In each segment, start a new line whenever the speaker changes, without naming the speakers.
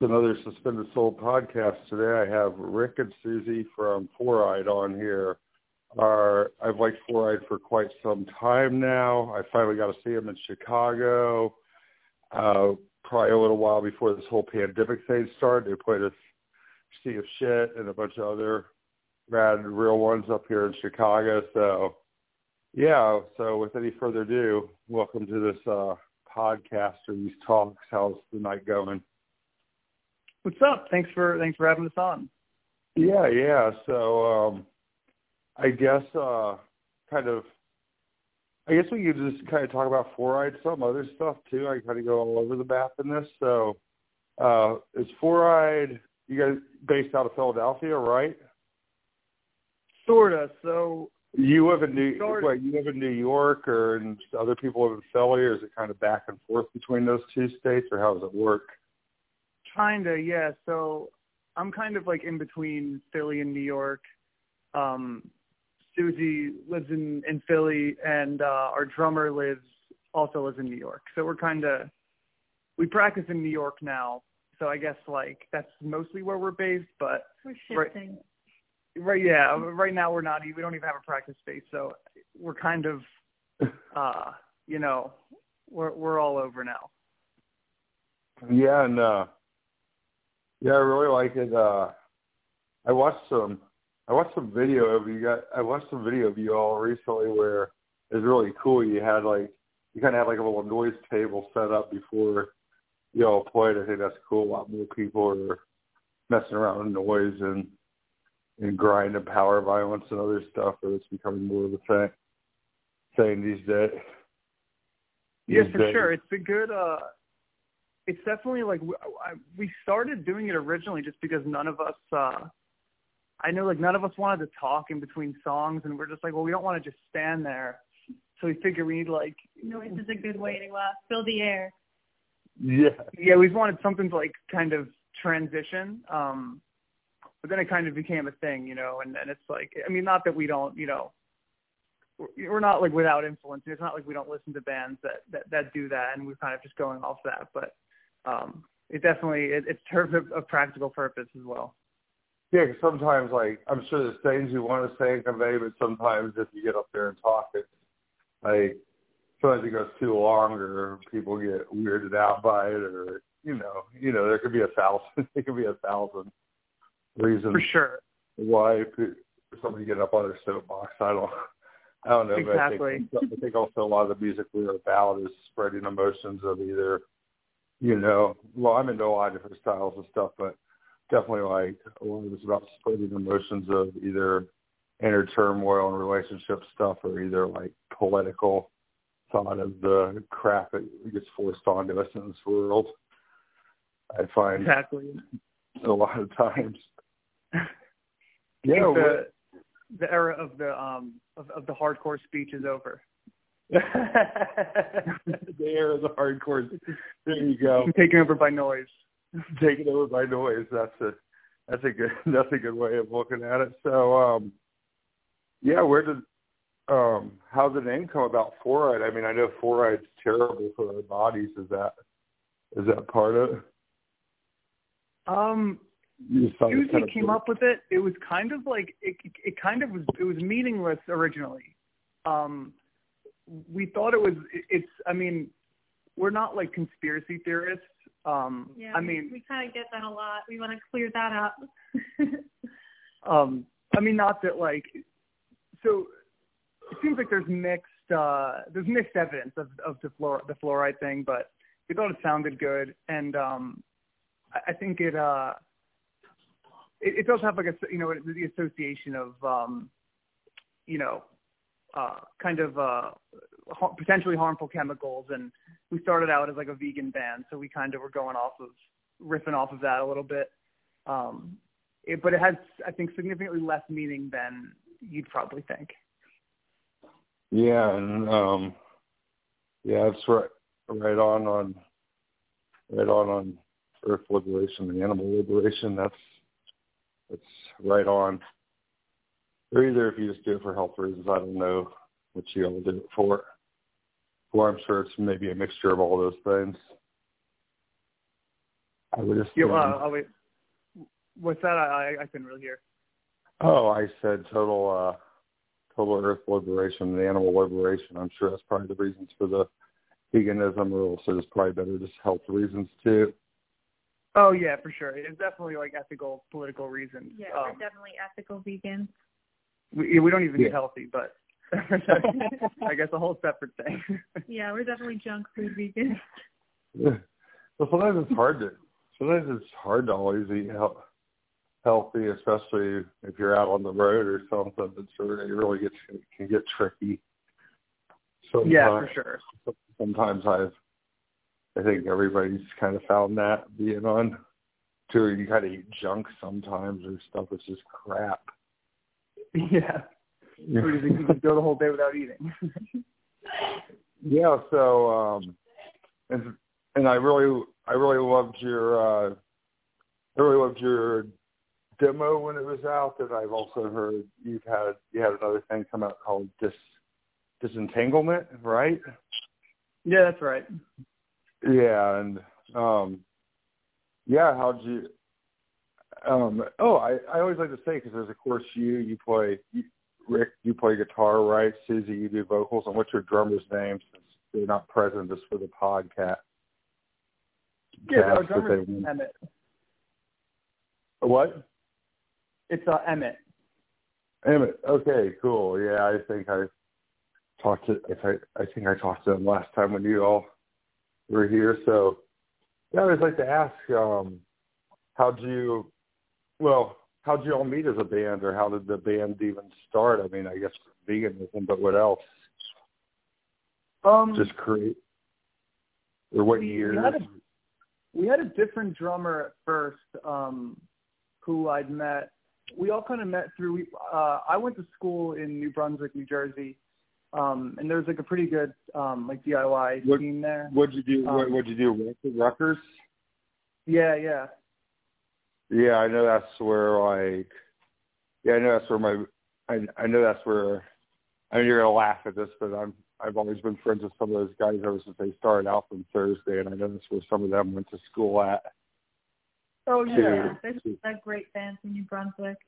another Suspended Soul podcast. Today I have Rick and Susie from Fluoride on here. I've liked Fluoride for quite some time now. I finally got to see them in Chicago. Uh, probably a little while before this whole pandemic thing started. They played a Sea of Shit and a bunch of other rad real ones up here in Chicago. So yeah, so with any further ado, welcome to this uh podcast or these talks. How's the night going?
What's up? Thanks for thanks for having us on.
Yeah, yeah. So um I guess uh kind of I guess we could just kind of talk about eyed some other stuff too. I kind of go all over the map in this. So uh is eyed you guys based out of Philadelphia, right?
Sorta. So
you live in New York. What, you live in New York, or and other people live in Philly, or is it kind of back and forth between those two states, or how does it work?
Kinda, yeah. So I'm kind of like in between Philly and New York. Um, Susie lives in in Philly, and uh, our drummer lives also lives in New York. So we're kind of we practice in New York now. So I guess like that's mostly where we're based, but
we're shifting.
Right, Right. Yeah. Right now we're not. We don't even have a practice space, so we're kind of, uh, you know, we're we're all over now.
Yeah, and uh, yeah, I really like it. Uh, I watched some. I watched some video of you guys. I watched some video of you all recently where it's really cool. You had like you kind of had like a little noise table set up before you all played. I think that's cool. A lot more people are messing around with noise and and grind and power violence and other stuff, or it's becoming more of a thing thing these days.
Yes, for sure. It's a good. uh It's definitely like we started doing it originally just because none of us. uh I know like none of us wanted to talk in between songs, and we're just like, well, we don't want to just stand there. So we figure we need like
noise is a good way to uh, fill the air.
Yeah.
Yeah, we wanted something to like kind of transition. Um but then it kind of became a thing, you know, and, and it's like, I mean, not that we don't, you know, we're not like without influence. It's not like we don't listen to bands that, that, that do that and we're kind of just going off that, but, um, it definitely, it, it serves a, a practical purpose as well.
Yeah, cause sometimes like, I'm sure there's things you want to say and convey, but sometimes if you get up there and talk, it's like, sometimes it goes too long or people get weirded out by it or, you know, you know, there could be a thousand, it could be a thousand reason
for sure
why somebody get up on their soapbox. I don't. I don't know.
Exactly.
But I think, I think also a lot of the music we are about is spreading emotions of either, you know, well, I'm into a lot of different styles and stuff, but definitely like a lot of it's about splitting emotions of either inner turmoil and relationship stuff or either like political thought of the crap that gets forced onto us in this world. I find
exactly
a lot of times
yeah, the, the era of the um of, of the hardcore speech is over.
the era of the hardcore. There you go.
Taken over by noise.
Taken over by noise. That's a that's a good that's a good way of looking at it. So um yeah, where did um how did the name come about Fluoride? I mean, I know fluoride's terrible for our bodies. Is that is that part of it?
Um Susie came up with it. It was kind of like it. It kind of was. It was meaningless originally. Um, we thought it was. It's. I mean, we're not like conspiracy theorists. Um,
yeah,
I mean,
we kind of get that a lot. We want to clear that up.
um, I mean, not that like. So it seems like there's mixed. Uh, there's mixed evidence of of the fluor the fluoride thing, but we thought it sounded good, and um, I, I think it. Uh, it, it does have like a you know the association of um, you know uh, kind of uh, ha- potentially harmful chemicals, and we started out as like a vegan band, so we kind of were going off of riffing off of that a little bit. Um, it, but it has, I think, significantly less meaning than you'd probably think.
Yeah, and um, yeah, it's right, right on on, right on on Earth liberation and animal liberation. That's it's right on. Or either if you just do it for health reasons, I don't know what you all do it for. Well, I'm sure it's maybe a mixture of all those things. I would assume.
Yeah, uh, oh, wait. What's that? I, I I couldn't really hear.
Oh, I said total uh total Earth liberation and animal liberation. I'm sure that's probably the reasons for the veganism rule. So there's probably better just health reasons too.
Oh yeah, for sure. It's definitely like ethical, political reasons.
Yeah,
um,
definitely ethical vegans.
We we don't even
Yeah.
eat healthy, but I guess a whole separate thing.
Yeah, we're definitely junk food vegans. Yeah.
Well, sometimes it's hard to sometimes it's hard to always eat hel- healthy, especially if you're out on the road or something. It's really, it really gets can get tricky. Sometimes,
yeah, for sure.
Sometimes I've I think everybody's kind of found that being on tour. You kind of eat junk sometimes or stuff that's just crap.
Yeah. Or you go the whole day without eating.
Yeah, so um and and I really I really loved your uh I really loved your demo when it was out and I've also heard you've had you had another thing come out called dis disentanglement, right?
yeah, that's right.
Yeah, and um yeah, how'd you um oh I I always like to say because there's of course you you play you, Rick you play guitar right? Susie you do vocals. And what's your drummer's name since they're not present just for the podcast?
Yeah, our drummer's Emmett.
what?
It's uh, Emmett.
Emmett. Okay cool. Yeah I think I talked to I I think I talked to them last time when you all were here. So yeah I always like to ask um how'd you well how'd you all meet as a band or how did the band even start I mean I guess veganism but what else
Um,
just create or what
we- we had a- we had a different drummer at first, um, who I'd met. We all kind of met through. We, uh, I went to school in New Brunswick, New Jersey, um, and there's like a pretty good um, like DIY
What-
scene there.
what'd you do what
Um,
what'd you do Rutgers
Yeah, yeah.
Yeah, I know that's where like yeah, I know that's where my I I know that's where I mean you're gonna laugh at this, but I'm I've always been friends with some of those guys ever since they started out from Thursday and I know that's where some of them went to school at.
Oh
Yeah.
Yeah,
there's a great band from New Brunswick.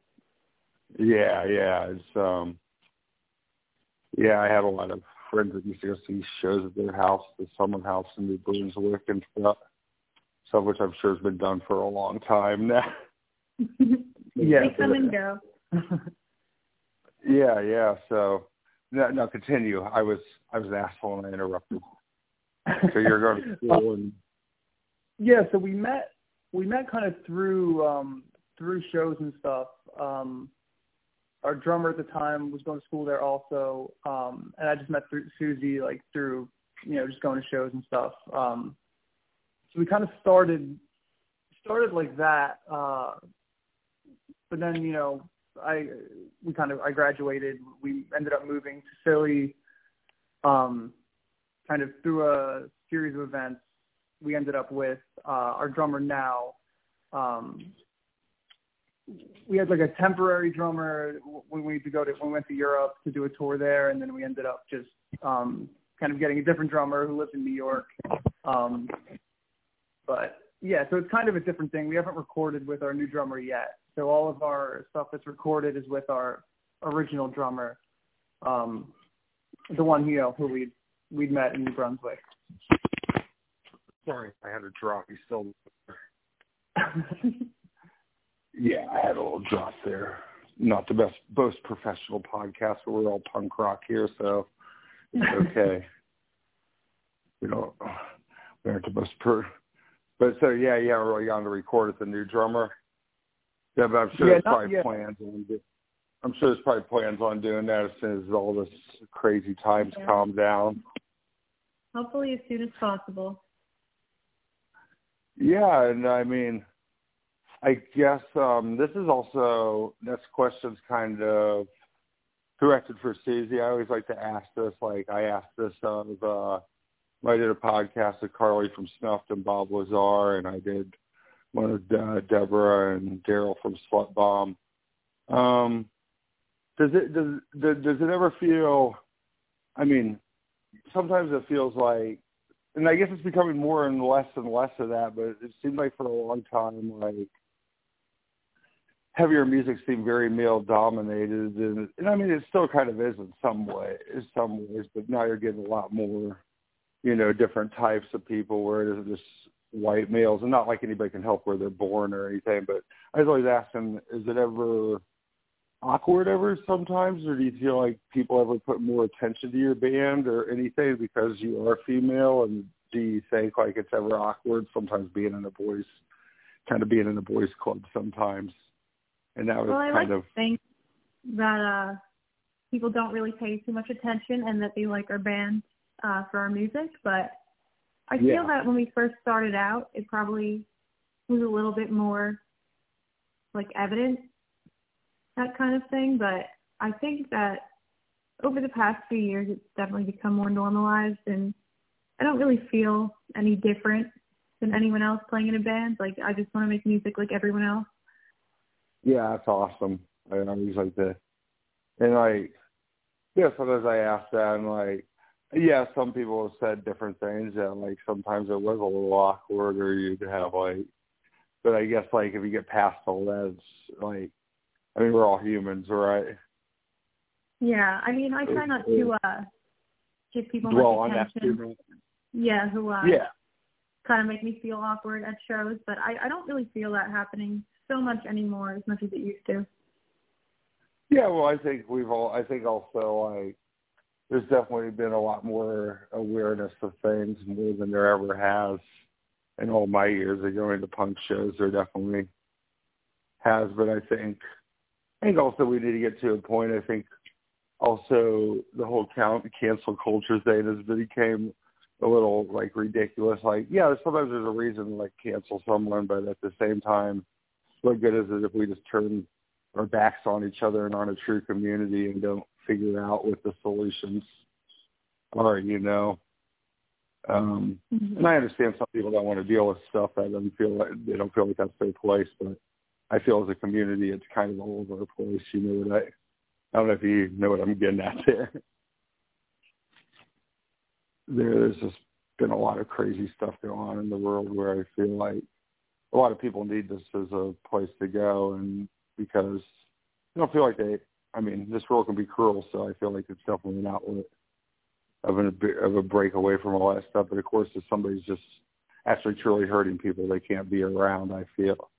Yeah, yeah. It's um yeah, I had a lot of friends that used to go see shows at their house, the summer house in New Brunswick and stuff. Some which I'm sure has been done for a long time now.
Yeah.
they come and go.
Yeah, yeah. So no, no, continue. I was I was an asshole and I interrupted. So you're going to school and
Yeah, so we met we met kind of through um through shows and stuff. Um our drummer at the time was going to school there also. Um and I just met through Susie like through you know, just going to shows and stuff. Um so we kind of started started like that. Uh but then, you know, I we kind of I graduated. We ended up moving to Philly. Um kind of through a series of events we ended up with uh, our drummer now. Um, we had like a temporary drummer when we to go to when we went to Europe to do a tour there, and then we ended up just um, kind of getting a different drummer who lives in New York. Um, but yeah, so it's kind of a different thing. We haven't recorded with our new drummer yet, so all of our stuff that's recorded is with our original drummer, um, the one you know who we we'd met in New Brunswick.
sorry, I had a drop. You still Yeah, I had a little drop there. Not the best most professional podcast, but we're all punk rock here, so it's okay. we don't we aren't the most per but so yeah, yeah, we're really on to record with the new drummer. Yeah, but I'm sure
Yeah,
there's probably
yet.
plans on do- I'm sure there's probably plans on doing that as soon as all this crazy times
Yeah.
calm down.
Hopefully as soon as possible.
Yeah, and I mean, I guess um, this is also next question's kind of directed for Susie. I always like to ask this. Like I asked this of uh, I did a podcast with Carly from Snuffed and Bob Lazar, and I did one with uh, Deborah and Daryl from Slut Bomb. Um, does it does does does it ever feel? I mean, sometimes it feels like and I guess it's becoming more and less and less of that. But it seemed like for a long time, like heavier music seemed very male dominated, and, and I mean it still kind of is in some way, in some ways. But now you're getting a lot more, you know, different types of people where it isn't just white males, and not like anybody can help where they're born or anything. But I was always asking, is it ever awkward ever sometimes, or do you feel like people ever put more attention to your band or anything because you are female? And do you think like it's ever awkward sometimes being in a boys, kind of being in a boys club sometimes? And that was
well, I
kind
like
of
think that uh, people don't really pay too much attention and that they like our band uh, for our music. But I
Yeah.
feel that when we first started out, it probably was a little bit more like evident that kind of thing. But I think that over the past few years, it's definitely become more normalized, and I don't really feel any different than anyone else playing in a band. Like I just want to make music like everyone else.
Yeah, that's awesome. I always like to, and like, yeah, sometimes I ask that, and like, yeah, some people have said different things, and like sometimes it was a little awkward, or you'd have like, but I guess like if you get past all that, it's like, I mean, we're all humans, right?
Yeah, I mean, I try not to uh give people
Dwell
much attention. Yeah, who uh
Yeah,
kind of make me feel awkward at shows, but I I don't really feel that happening so much anymore as much as it used to.
yeah. Well, I think we've all. I think also like, there's definitely been a lot more awareness of things more than there ever has in all my years of going to punk shows. There definitely has, but I think I think also we need to get to a point. I think also the whole count cancel culture thing has became a little like ridiculous. Like, yeah, sometimes there's a reason to like cancel someone, but at the same time, what good is it if we just turn our backs on each other and on a true community and don't figure out what the solutions are, you know? Um, and I understand some people don't want to deal with stuff that doesn't feel like they don't feel like that's their place, but I feel as a community it's kind of all over the place. You know what I I don't know if you know what I'm getting at there. There's just been a lot of crazy stuff going on in the world where I feel like a lot of people need this as a place to go and because I don't feel like they I mean, this world can be cruel, so I feel like it's definitely an outlet of a of a break away from all that stuff. But of course, if somebody's just actually truly hurting people, they can't be around. I feel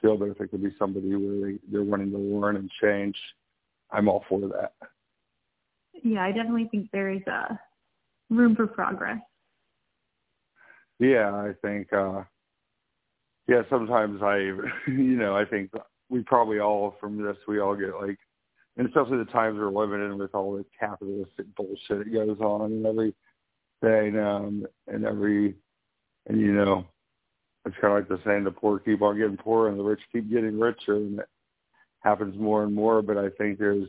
feel that if it could be somebody where they, they're wanting to learn and change, I'm all for that.
Yeah, I definitely think there is a room for progress.
Yeah, I think. uh Yeah, sometimes I, you know, I think we probably all from this we all get like and especially the times we're living in with all the capitalistic bullshit that goes on and everything, um, and every, and you know, it's kind of like the saying, the poor keep on getting poorer and the rich keep getting richer, and it happens more and more. But I think there's,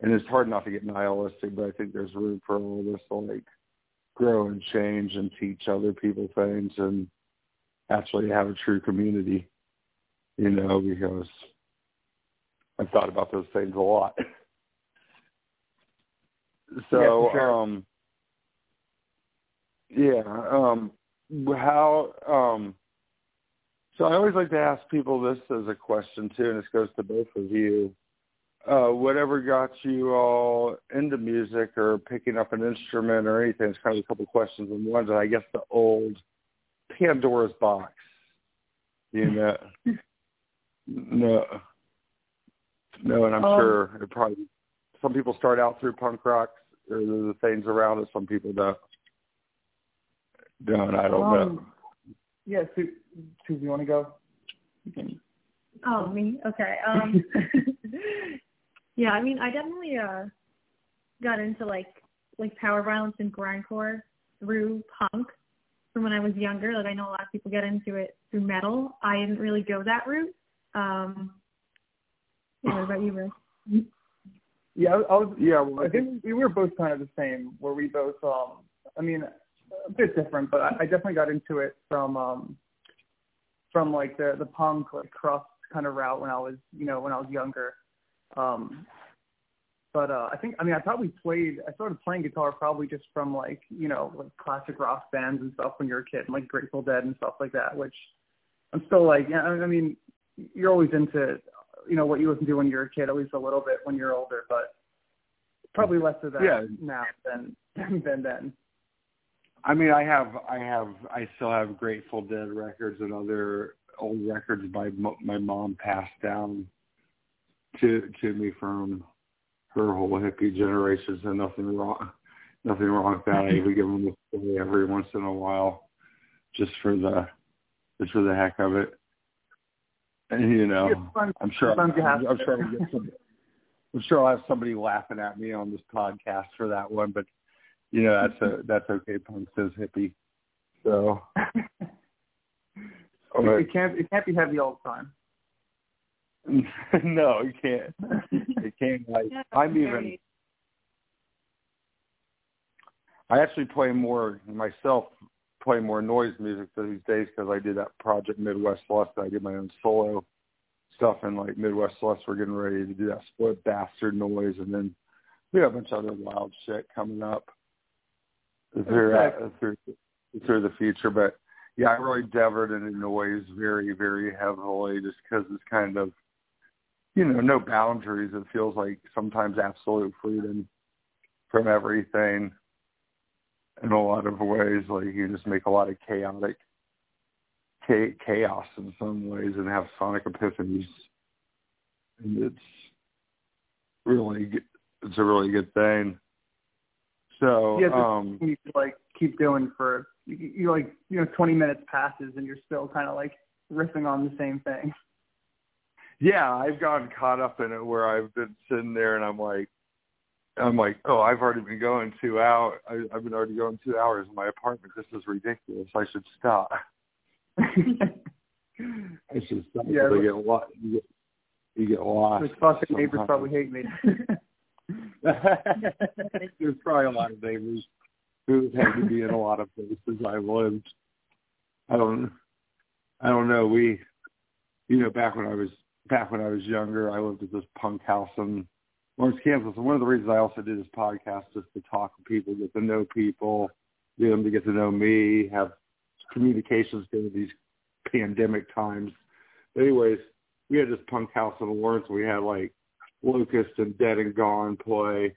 and it's hard not to get nihilistic, but I think there's room for all this to like grow and change and teach other people things and actually have a true community, you know, because I've thought about those things a lot. So,
Yeah, sure.
um, yeah, um, how, um, so I always like to ask people this as a question too, and this goes to both of you. Uh, whatever got you all into music or picking up an instrument or anything? It's kind of a couple questions in one. And I guess the old Pandora's box. You know, no, no, and I'm
Um,
sure it probably some people start out through punk rock or the things around it. Some people don't. Don't. I don't know.
Um, Yeah, Su- Susie, you want to go? Can-
Oh, me? Okay. Um Yeah, I mean I definitely uh got into like like power violence and grindcore through punk from when I was younger. Like I know a lot of people get into it through metal. I didn't really go that route. Um yeah, what about you, Rick?
Yeah, I, was.
Yeah, well,
I think we were both kind of the same, where we both. um I mean, a bit different, but I, I definitely got into it from um from like the the punk like crust kind of route when I was you know when I was younger. Um But uh, I think I mean I probably played I started playing guitar probably just from like you know like classic rock bands and stuff when you're a kid, like Grateful Dead and stuff like that. Which I'm still like yeah I mean you're always into you know what you listen to when you're a kid at least a little bit when you're older, but probably less of that
Yeah.
now than than then.
I mean, I have, I have, I still have Grateful Dead records and other old records my my mom passed down to to me from her whole hippie generation. So nothing wrong, nothing wrong with that. I even give them away every once in a while, just for the, just for the heck of it. And you know, I'm sure,
sometimes you
I'm, I'm sure, I'll get some, I'm sure I'll have somebody laughing at me on this podcast for that one, but you know that's a that's okay. Punk says hippie, so
it, it can't it can't be heavy all the time.
no, you can't. It can't. Like
Yeah,
I'm even.
very-
I actually play more myself. Play more noise music these days because I did that project Midwest Lust. I did my own solo stuff, and like Midwest Lust, we're getting ready to do that split bastard noise, and then we have a bunch of other wild shit coming up through uh, through through the future. But yeah, I really devored into noise very very heavily, just because it's kind of you know no boundaries. It feels like sometimes absolute freedom from everything in a lot of ways. Like you just make a lot of chaotic cha- chaos in some ways and have sonic epiphanies, and it's really it's a really good thing. So
Yeah,
um,
you like keep doing for you, you like you know 20 minutes passes and you're still kind of like riffing on the same thing.
yeah, I've gotten caught up in it where I've been sitting there and I'm like, I'm like, oh, I've already been going two hours. I, I've been already going two hours in my apartment. This is ridiculous. I should stop. I should stop.
Yeah,
Yeah, you get lost. You get, you get lost.
Those fucking neighbors probably hate me.
There's probably a lot of neighbors who had to be in a lot of places I've lived. I don't, I don't know. We, you know, back when I was back when I was younger, I lived at this punk house in Lawrence, Kansas. And one of the reasons I also did this podcast is to talk to people, get to know people, get them to get to know me, have communications during these pandemic times. Anyways, we had this punk house in Lawrence. We had like Locust and Dead and Gone play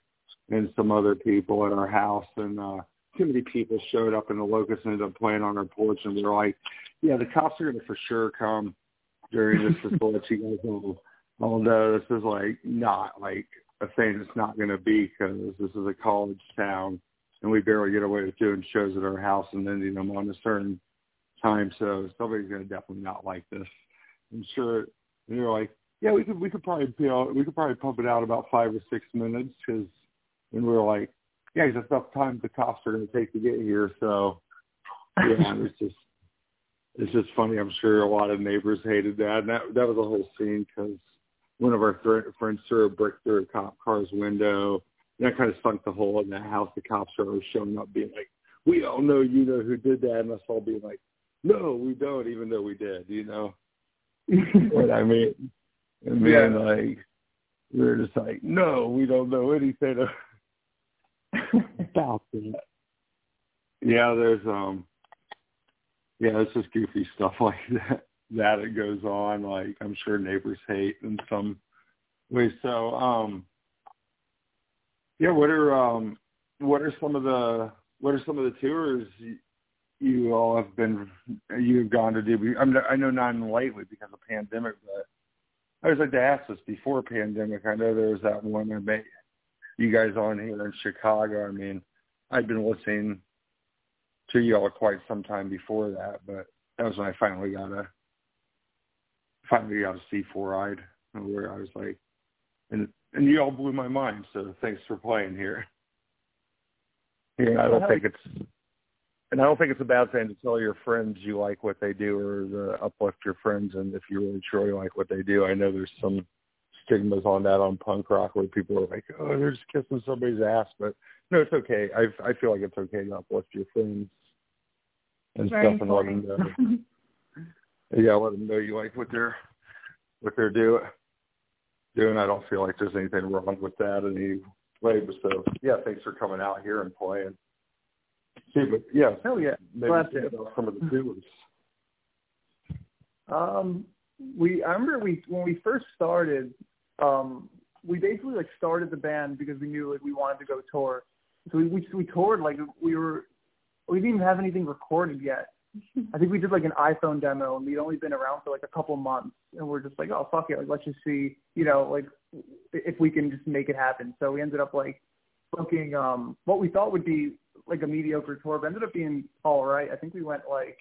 and some other people at our house and uh too many people showed up and the Locust ended up playing on our porch and we were like, Yeah, the cops are gonna for sure come during this just to let you guys all all know this is like not like a thing that's not gonna be because this is a college town and we barely get away with doing shows at our house and ending them on a certain time so somebody's gonna definitely not like this. I'm sure and you're like, yeah, we could we could probably you know, we could probably pump it out about five or six minutes because and we were like, yeah, 'cause that's enough time the cops are going to take to get here. So yeah, it's just it's just funny. I'm sure a lot of neighbors hated that. And that that was a whole scene because one of our th- friends threw a brick through a cop car's window. And that kind of sunk the hole in the house. The cops are showing up, being like, "We all know you know who did that," and us all being like, "No, we don't," even though we did. You know what I mean? And
Yeah.
then like we were just like, no, we don't know anything about that. Yeah, there's um, yeah, it's just goofy stuff like that that it goes on. Like I'm sure neighbors hate in some ways. So um, yeah, what are um, what are some of the what are some of the tours you, you all have been you've gone to do? I mean, I know not lately because of pandemic, but I was like to ask this before pandemic. I know there was that one I met you guys on here in Chicago. I mean, I'd been listening to y'all quite some time before that, but that was when I finally got a finally got to see Fluoride, where I was like, and and you all blew my mind. So thanks for playing here. Yeah, I don't think it's and I don't think it's a bad thing to tell your friends you like what they do or to uplift your friends and if you really truly like what they do. I know there's some stigmas on that on punk rock where people are like, Oh, they're just kissing somebody's ass but no, it's okay. I I feel like it's okay to uplift your friends and
Very
stuff and let them
important.
know. Yeah, let them know you like what they're what they're doing. doing. I don't feel like there's anything wrong with that anyway. But so yeah, thanks for coming out here and playing. See, but yeah,
hell yeah,
maybe
glad to.
about some of the doers.
Um, we I remember we when we first started, um, we basically like started the band because we knew like we wanted to go tour. So we we, we toured like we were we didn't even have anything recorded yet. I think we did like an iPhone demo and we'd only been around for like a couple months and we're just like, oh fuck it, like let's just see, you know, like if we can just make it happen. So we ended up like booking um what we thought would be like a mediocre tour, but ended up being all right. I think we went like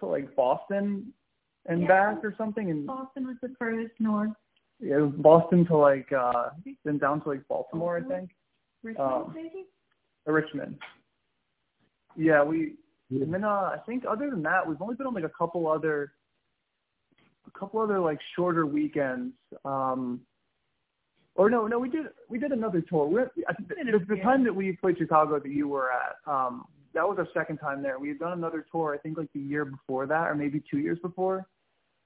to like Boston and
Yeah.
back or something and
Boston was the furthest north.
yeah, it was Boston to like uh then down to like Baltimore, I think.
Richmond,
Um,
maybe?
Richmond. Yeah, we and then uh I think other than that we've only been on like a couple other a couple other like shorter weekends. Um or no, no, we did we did another tour. We I think the, the
yeah.
time that we played Chicago that you were at, um, that was our second time there. We had done another tour, I think like the year before that, or maybe two years before.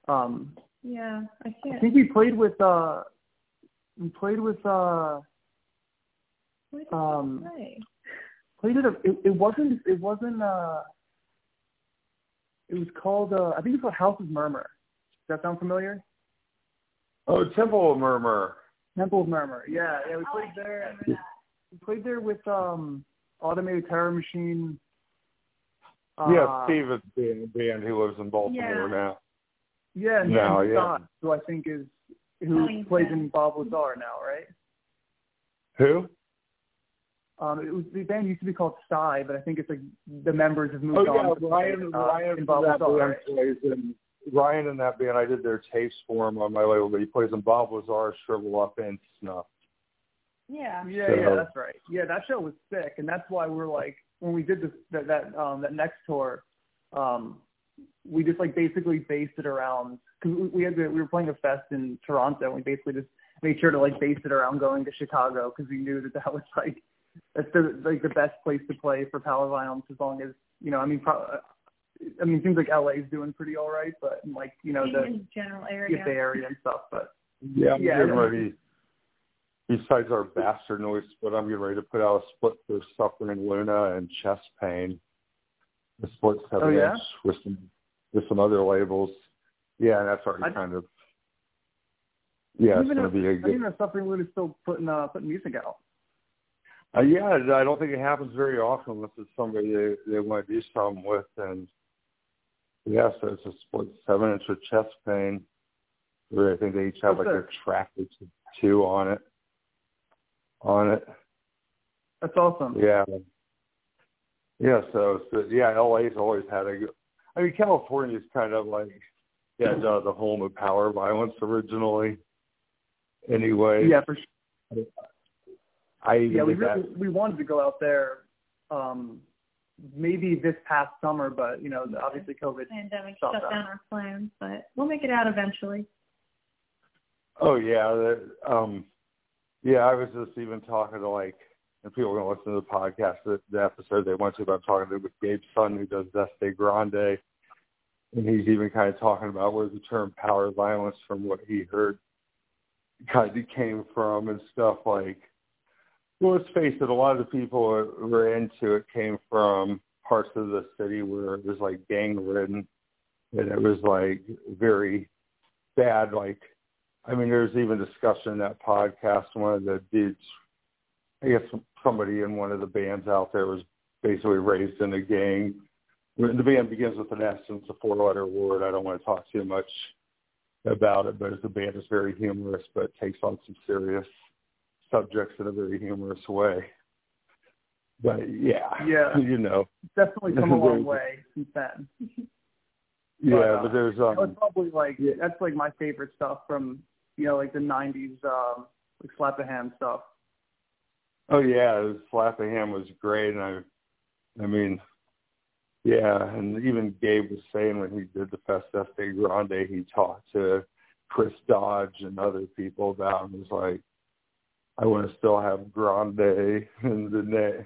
Um,
Yeah, I
I
can't.
think we played with uh, we played with uh, um,
say?
Played it. It, it wasn't. It wasn't. uh It was called. uh I think it's called House of Murmur. Does that sound familiar?
Oh, Temple of Murmur.
Temple of Murmur. Yeah, yeah. We played there. We played there with um Automated Terror Machine. Uh,
yeah, Steve is the band who lives in Baltimore
Yeah.
now.
Yeah, and
No,
Dan
yeah.
Scott, who I think is who
Oh,
plays in Bob Lazar now, right?
Who?
Um, it was the band used to be called Psy, but I think it's like the members have moved
Oh
on.
yeah, Ryan.
uh,
Ryan
in Bob
that
Lazar,
band
right?
plays in. Ryan and that band. I did their tapes for him on my label, but he plays in Bob Lazar, Shrivel Up, and Snuff.
Yeah.
Yeah,
So-
yeah, that's right. Yeah, that show was sick, and that's why we're like when we did this that that um that next tour, um, we just like basically based it around because we, we had to, we were playing a fest in Toronto, and we basically just made sure to like base it around going to Chicago because we knew that that was like that's the like the best place to play for power violence as long as you know I mean pro- I mean it seems like LA's doing pretty all right, but like you know the
in general
yeah,
area.
Bay Area and stuff, but
Yeah, I'm
Yeah,
getting
I-
ready. Besides our bastard noise split, I'm getting ready to put out a split for Suffering Luna and Chest Pain. The split seven
Oh, yeah?
inch with some with some other labels. Yeah, and that's already
I-
kind of yeah, it's
even
gonna
if,
be a
I
good
think the Suffering Moon is still putting uh putting music out.
Uh, yeah, I don't think it happens very often unless it's somebody they, they want to do something with. And yeah, so it's a split seven inch with chest pain. Where I think they each have like
Okay.
a track or two- two on it. On it,
That's awesome.
yeah, yeah. So, so yeah, LA's always had a. good I mean, California's kind of like yeah, the, the home of power violence originally. Anyway,
Yeah, for sure.
I
Yeah, we
did that.
really, we wanted to go out there, um, maybe this past summer, but you know, obviously COVID.
Pandemic shut
that.
down our plans, but we'll make it out eventually.
Oh yeah, that, um, yeah. I was just even talking to like, and people are gonna listen to the podcast, the, the episode they went to. But I'm talking to with Gabe's son who does Este Grande, and he's even kind of talking about where the term power violence from what he heard kind of came from and stuff like. Well, let's face it, a lot of the people who were into it came from parts of the city where it was like gang ridden, and it was like very bad, like I mean, there's even discussion in that podcast. One of the dudes, I guess somebody in one of the bands out there was basically raised in a gang. The band begins with an S and it's a four-letter word. I don't want to talk too much about it, but the band is very humorous, but takes on some serious subjects in a very humorous way. But yeah,
Yeah.
you know,
definitely come a long way since then.
yeah.
uh,
but there's
That
um,
probably like
Yeah.
that's like my favorite stuff from you know like the '90s, um, like Slap-A-Ham stuff.
Oh yeah, slap was Slap-A-Ham was great, and I, I mean, yeah, and even Gabe was saying when he did the Fest Este Grande, he talked to Chris Dodge and other people about and was like, I want to still have Grande in the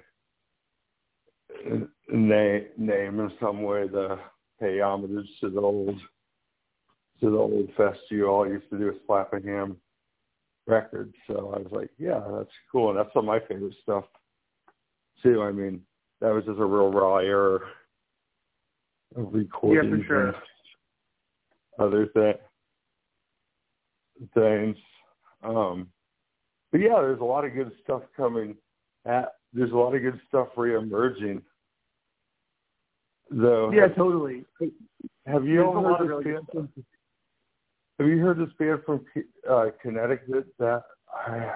name, name name in some way to pay homage to the old to the old fest you all used to do with Slap-A-Ham. records. So I was like, yeah, that's cool, and that's some of my favorite stuff too. I mean, that was just a real raw error of recording.
Yeah, for sure.
Other th- things. Um, but yeah, there's a lot of good stuff coming. At, there's a lot of good stuff reemerging. Though,
yeah, totally.
Have you all heard this really band from, Have you heard this band from uh, Connecticut that uh,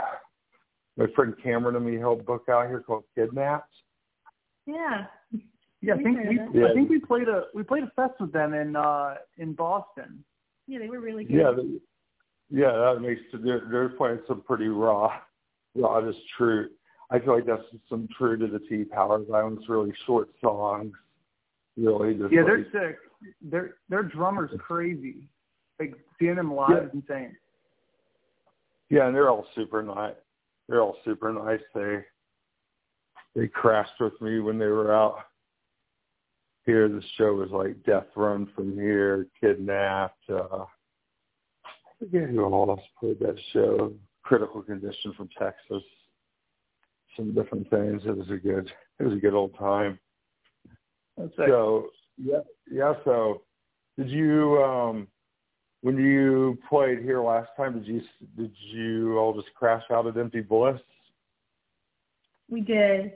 my friend Cameron and me helped book out here called Kidnapped?
Yeah.
Yeah, I think we yeah. I think we played a we played a fest with them in uh in Boston.
Yeah, they were really good.
Yeah, they, yeah, that makes they're they're playing some pretty raw, raw just true. I feel like that's some true to the T Power Violence, really short songs, really just
yeah,
like,
they're sick. Their their drummer's crazy. Like seeing them live yeah. is insane.
Yeah, and they're all super nice. They're all super nice. They they crashed with me when they were out here. The show was like Death Run from here, Kidnapped. Uh, forget who else played that show. Critical Condition from Texas. Some different things. It was a good. It was a good old time. So yeah, yeah. So did you um when you played here last time? Did you did you all just crash out at Empty Bliss?
We did.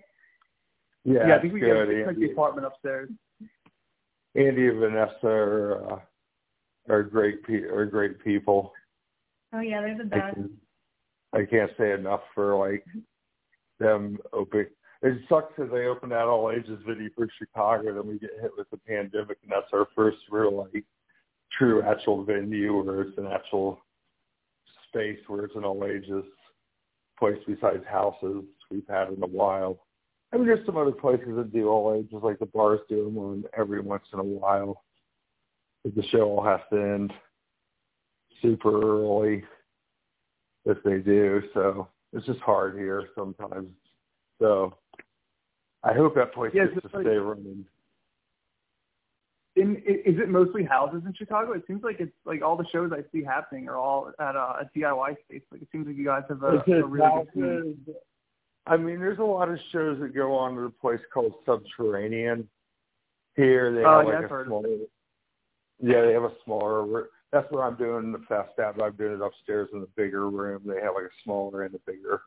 Yeah,
yeah I think we
good.
got the apartment upstairs.
Andy and Vanessa are uh, are great pe- are great people.
Oh yeah, they're the best. I, can,
I can't say enough for like them opening. It sucks because they opened that all ages video for Chicago, then we get hit with the pandemic, and that's our first real like true actual venue where it's an actual space where it's an all ages place besides houses we've had in a while. I mean, there's some other places that do all ages, like the bars do them every once in a while. The show all has to end super early if they do, so it's just hard here sometimes. So I hope that place
yeah,
gets to like, stay running.
In, is it mostly houses in Chicago? It seems like it's like all the shows I see happening are all at a, a DIY space. Like it seems like you guys have a, a really houses, good scene.
I mean, there's a lot of shows that go on at a place called Subterranean. Here they
oh,
have like a smaller. Yeah, they have a smaller. That's where I'm doing the fast. But I'm doing it upstairs in the bigger room. They have like a smaller and a bigger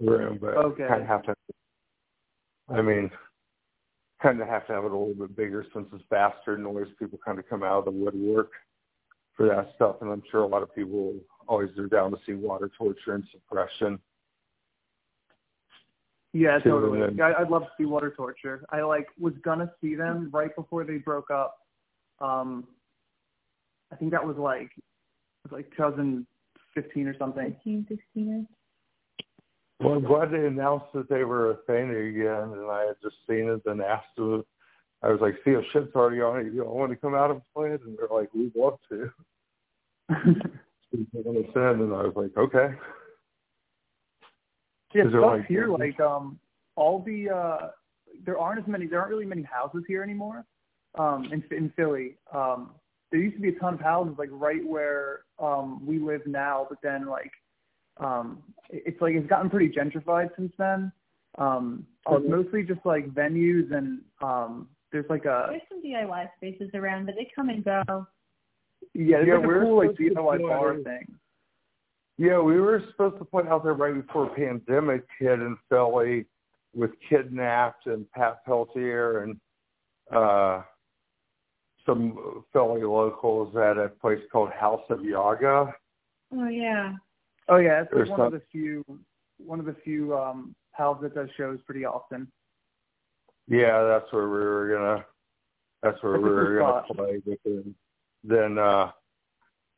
room, but
okay.
kind of have to. I mean, kind of have to have it a little bit bigger since it's faster noise. People kind of come out of the woodwork for that stuff, and I'm sure a lot of people always are down to see water torture and suppression.
Yeah, totally. I, I'd love to see Water Torture. I like was gonna see them right before they broke up. Um, I think that was like it was like 2015 or something.
15, 16.
Well, I'm glad they announced that they were a thing again, and I had just seen it and asked them. I was like, "See, if shit's already on it, you all want to come out and play it?" And they're like, "We'd love to." and I was like, "Okay."
Yeah, stuff like, here like um all the uh there aren't as many there aren't really many houses here anymore. Um in in Philly. Um there used to be a ton of houses like right where um we live now, but then like um it's like it's gotten pretty gentrified since then. Um so it's mostly just like venues and um there's like a
There's some DIY spaces around but they come and go.
Yeah, there's
yeah,
like a cool like DIY bar thing.
Yeah, we were supposed to play out there right before pandemic hit in Philly with Kidnapped and Pat Peltier and uh some Philly locals at a place called House of Yaga.
Oh yeah.
Oh yeah, it's like one some... of the few one of the few um house that does shows pretty often.
Yeah, that's where we were gonna that's where
that's
we were gonna
spot.
play but then then uh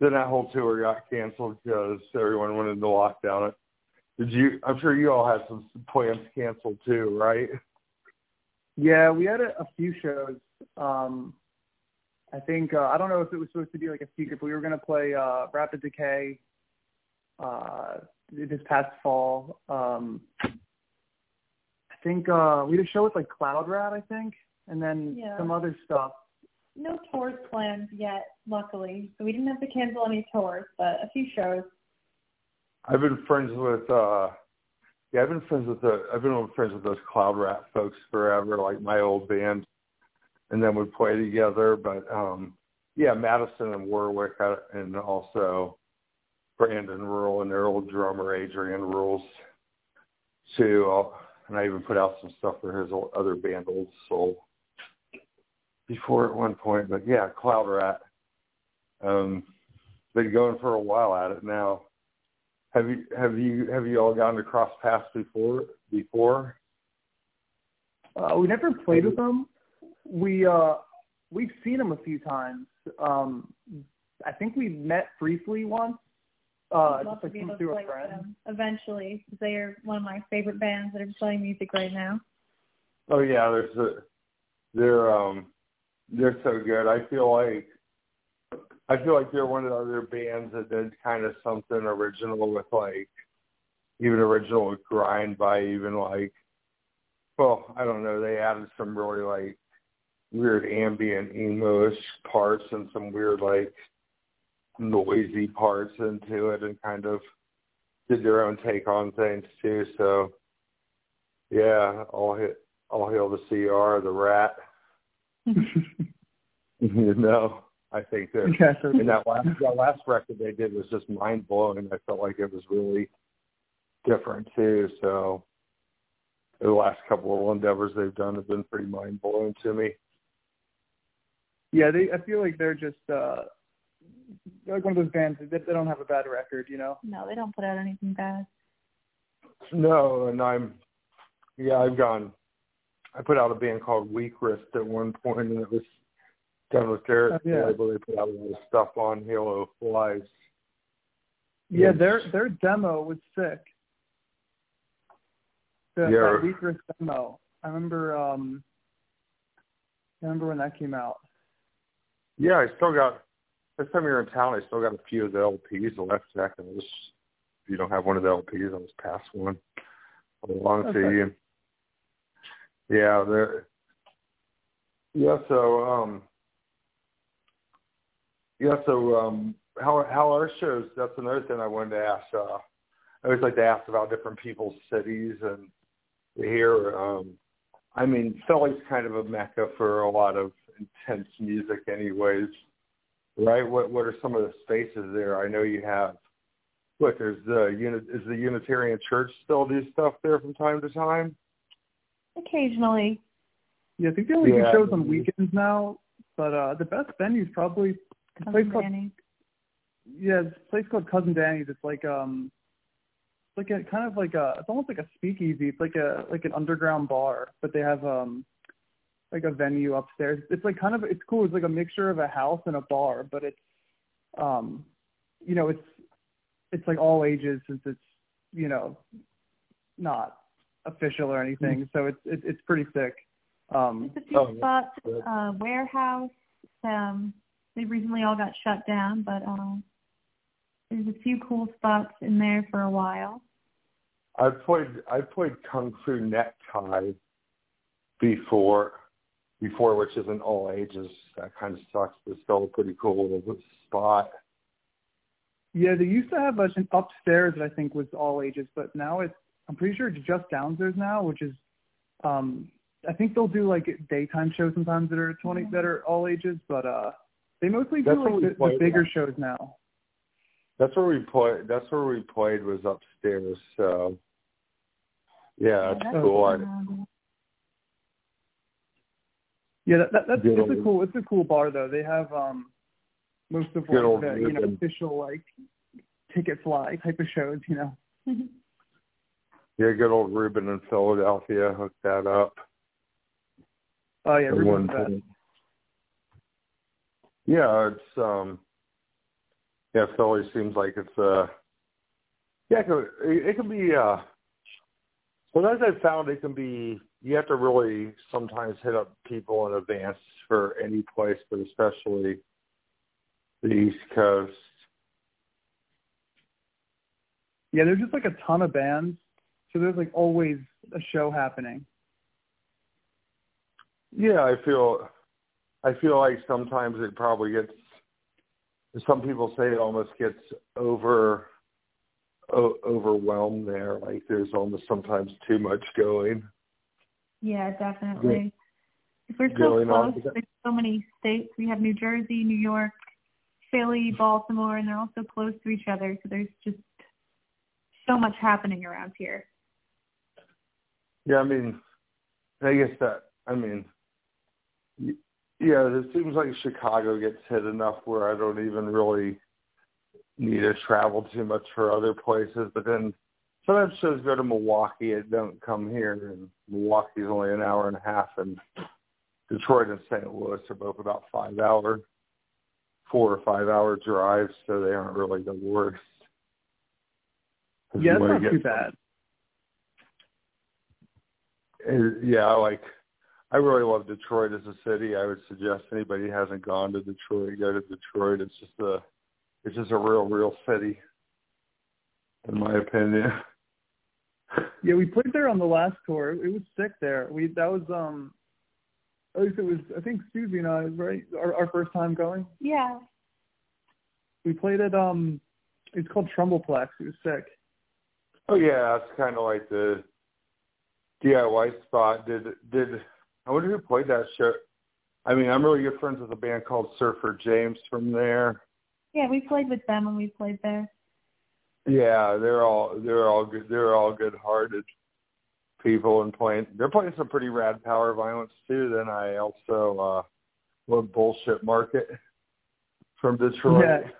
then that whole tour got canceled because everyone went into lockdown. Did you? I'm sure you all had some plans canceled too, right?
Yeah, we had a, a few shows. Um, I think uh, I don't know if it was supposed to be like a secret, but we were going to play uh, Rapid Decay uh, this past fall. Um, I think uh, we had a show with like Cloud Rat, I think, and then
yeah.
some other stuff
no tours planned yet, luckily. So we didn't have to cancel any tours, but a few shows.
I've been friends with uh yeah, I've been friends with the I've been friends with those Cloud Rat folks forever, like my old band. And then we play together, but um yeah, Madison and Rorik uh, and also Brandon Rule and their old drummer Adrian Rules too. I'll, and I even put out some stuff for his old, other band, Old Soul, before at one point. But yeah, Cloud Rat. Um, been going for a while at it now. Have you have you have you all gone to cross paths before before?
Uh, we never played with them. We uh we've seen them a few times. Um, I think we met briefly once. Uh, just like
be to
through a friend.
them eventually. 'cause They are one of my favorite bands that are playing music right now.
Oh yeah, there's a, they're um they're so good. I feel like I feel like they're one of the other bands that did kind of something original with like even original with grind by even like well, I don't know, they added some really like weird ambient emo-ish parts and some weird like noisy parts into it and kind of did their own take on things too. So yeah, all hit all hail the CR, the rat. you know, I think that
so
and that last that last record they did was just mind blowing. I felt like it was really different too. So the last couple of endeavors they've done have been pretty mind blowing to me.
Yeah, they. I feel like they're just uh they're like one of those bands that they don't have a bad record, you know.
No, they don't put out anything bad.
No, and I'm yeah, I've gone I put out a band called Weak Wrist at one point and it was done with their
Oh, yeah.
label. They put out a lot of stuff on Halo Flies.
Yeah,
Yeah.
their their demo was sick. The
Yeah.
that Weak Wrist demo. I remember um I remember when that came out.
Yeah, I still got this time you're in town I still got a few of the LPs left Jack and just if you don't have one of the LPs, I'll just pass one along to you. Yeah, there yeah, so um yeah, so um how how our shows that's another thing I wanted to ask. Uh I always like to ask about different people's cities and here um I mean Philly's kind of a mecca for a lot of intense music anyways. Right? What what are some of the spaces there? I know you have what there's the unit is the Unitarian Church still do stuff there from time to time?
Occasionally.
Yeah, I think they only
Yeah.
do shows on weekends now. But uh the best venue's probably a place
Cousin
called
Danny.
yeah, it's a place called Cousin Danny's. It's like um it's like a kind of like a it's almost like a speakeasy. It's like a like an underground bar, but they have um like a venue upstairs. It's like kind of it's cool. It's like a mixture of a house and a bar, but it's um you know, it's it's like all ages since it's, you know, not official or anything. So it's it's it's pretty sick. Um
There's a few
Oh,
spots.
Good.
Uh, warehouse. Um, they recently all got shut down, but um, there's a few cool spots in there for a while.
I've played I've played Kung Fu Necktie before before which isn't all ages. That kind of sucks, but still a pretty cool little spot.
Yeah, they used to have a, an upstairs that I think was all ages, but now it's I'm pretty sure it's just downstairs now, which is um I think they'll do like daytime shows sometimes that are twenty that are all ages, but uh they mostly do
That's what
like the, the bigger
at.
shows now.
That's where we played that's where we played was upstairs, so yeah, that's
that's
cool. I,
Yeah, that, that that's it's a cool it's a cool bar though. They have um most of
Good old
like the you know
Ruben.
official like Ticketfly type of shows, you know.
yeah, good old Ruben in Philadelphia hooked that up.
Oh yeah,
at
Ruben's
one
the best.
point. Yeah, it's um yeah, Philly seems like it's uh yeah, it can, it can be uh sometimes I've found it can be you have to really sometimes hit up people in advance for any place, but especially the East Coast.
Yeah, there's just like a ton of bands, so there's like always a show happening.
Yeah, I feel I feel like sometimes it probably gets some people say it almost gets over o- overwhelmed there. Like there's almost sometimes too much going.
Yeah, definitely. If we're so close, there's so many states. We have New Jersey, New York, Philly, Baltimore, and they're all so close to each other. So there's just so much happening around here.
Yeah, I mean, I guess that. Uh, I mean, y- yeah, it seems like Chicago gets hit enough where I don't even really need to travel too much for other places. But then sometimes shows go to Milwaukee and don't come here, and Milwaukee's only an hour and a half, and Detroit and St. Louis are both about five hour, four or five hour drives, so they aren't really the worst.
Yeah,
you
not too bad.
Yeah, like I really love Detroit as a city. I would suggest anybody who hasn't gone to Detroit go to Detroit. It's just a it's just a real real city, in my opinion.
Yeah, we played there on the last tour. It was sick there. We that was um at least it was I think Susie and I, right? Our our first time going.
Yeah.
We played at um it's called Trumbullplex. It was sick.
Oh yeah, it's kind of like the DIY spot. Did did I wonder who played that show? I mean, I'm really good friends with a band called Surfer James from there.
Yeah, we played with them when we played there.
Yeah, they're all they're all good. They're all good-hearted people and playing. They're playing some pretty rad power violence too. Then I also uh love Bullshit Market from Detroit.
Yeah.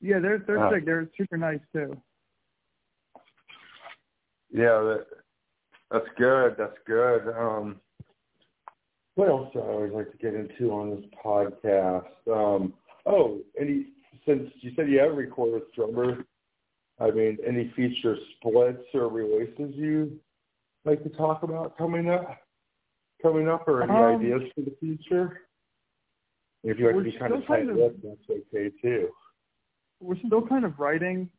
Yeah, they're they're
Uh,
sick. They're super nice too.
Yeah, that, that's good. That's good. Um, what else do I always like to get into on this podcast? Um, oh, any since you said you have recorded with drummer, I mean, any feature splits or releases you like to talk about coming up? Coming up, or any
Um,
ideas for the future? If you like to be kind of
still kind of-
tight-lipped, that's okay too.
We're still kind of writing.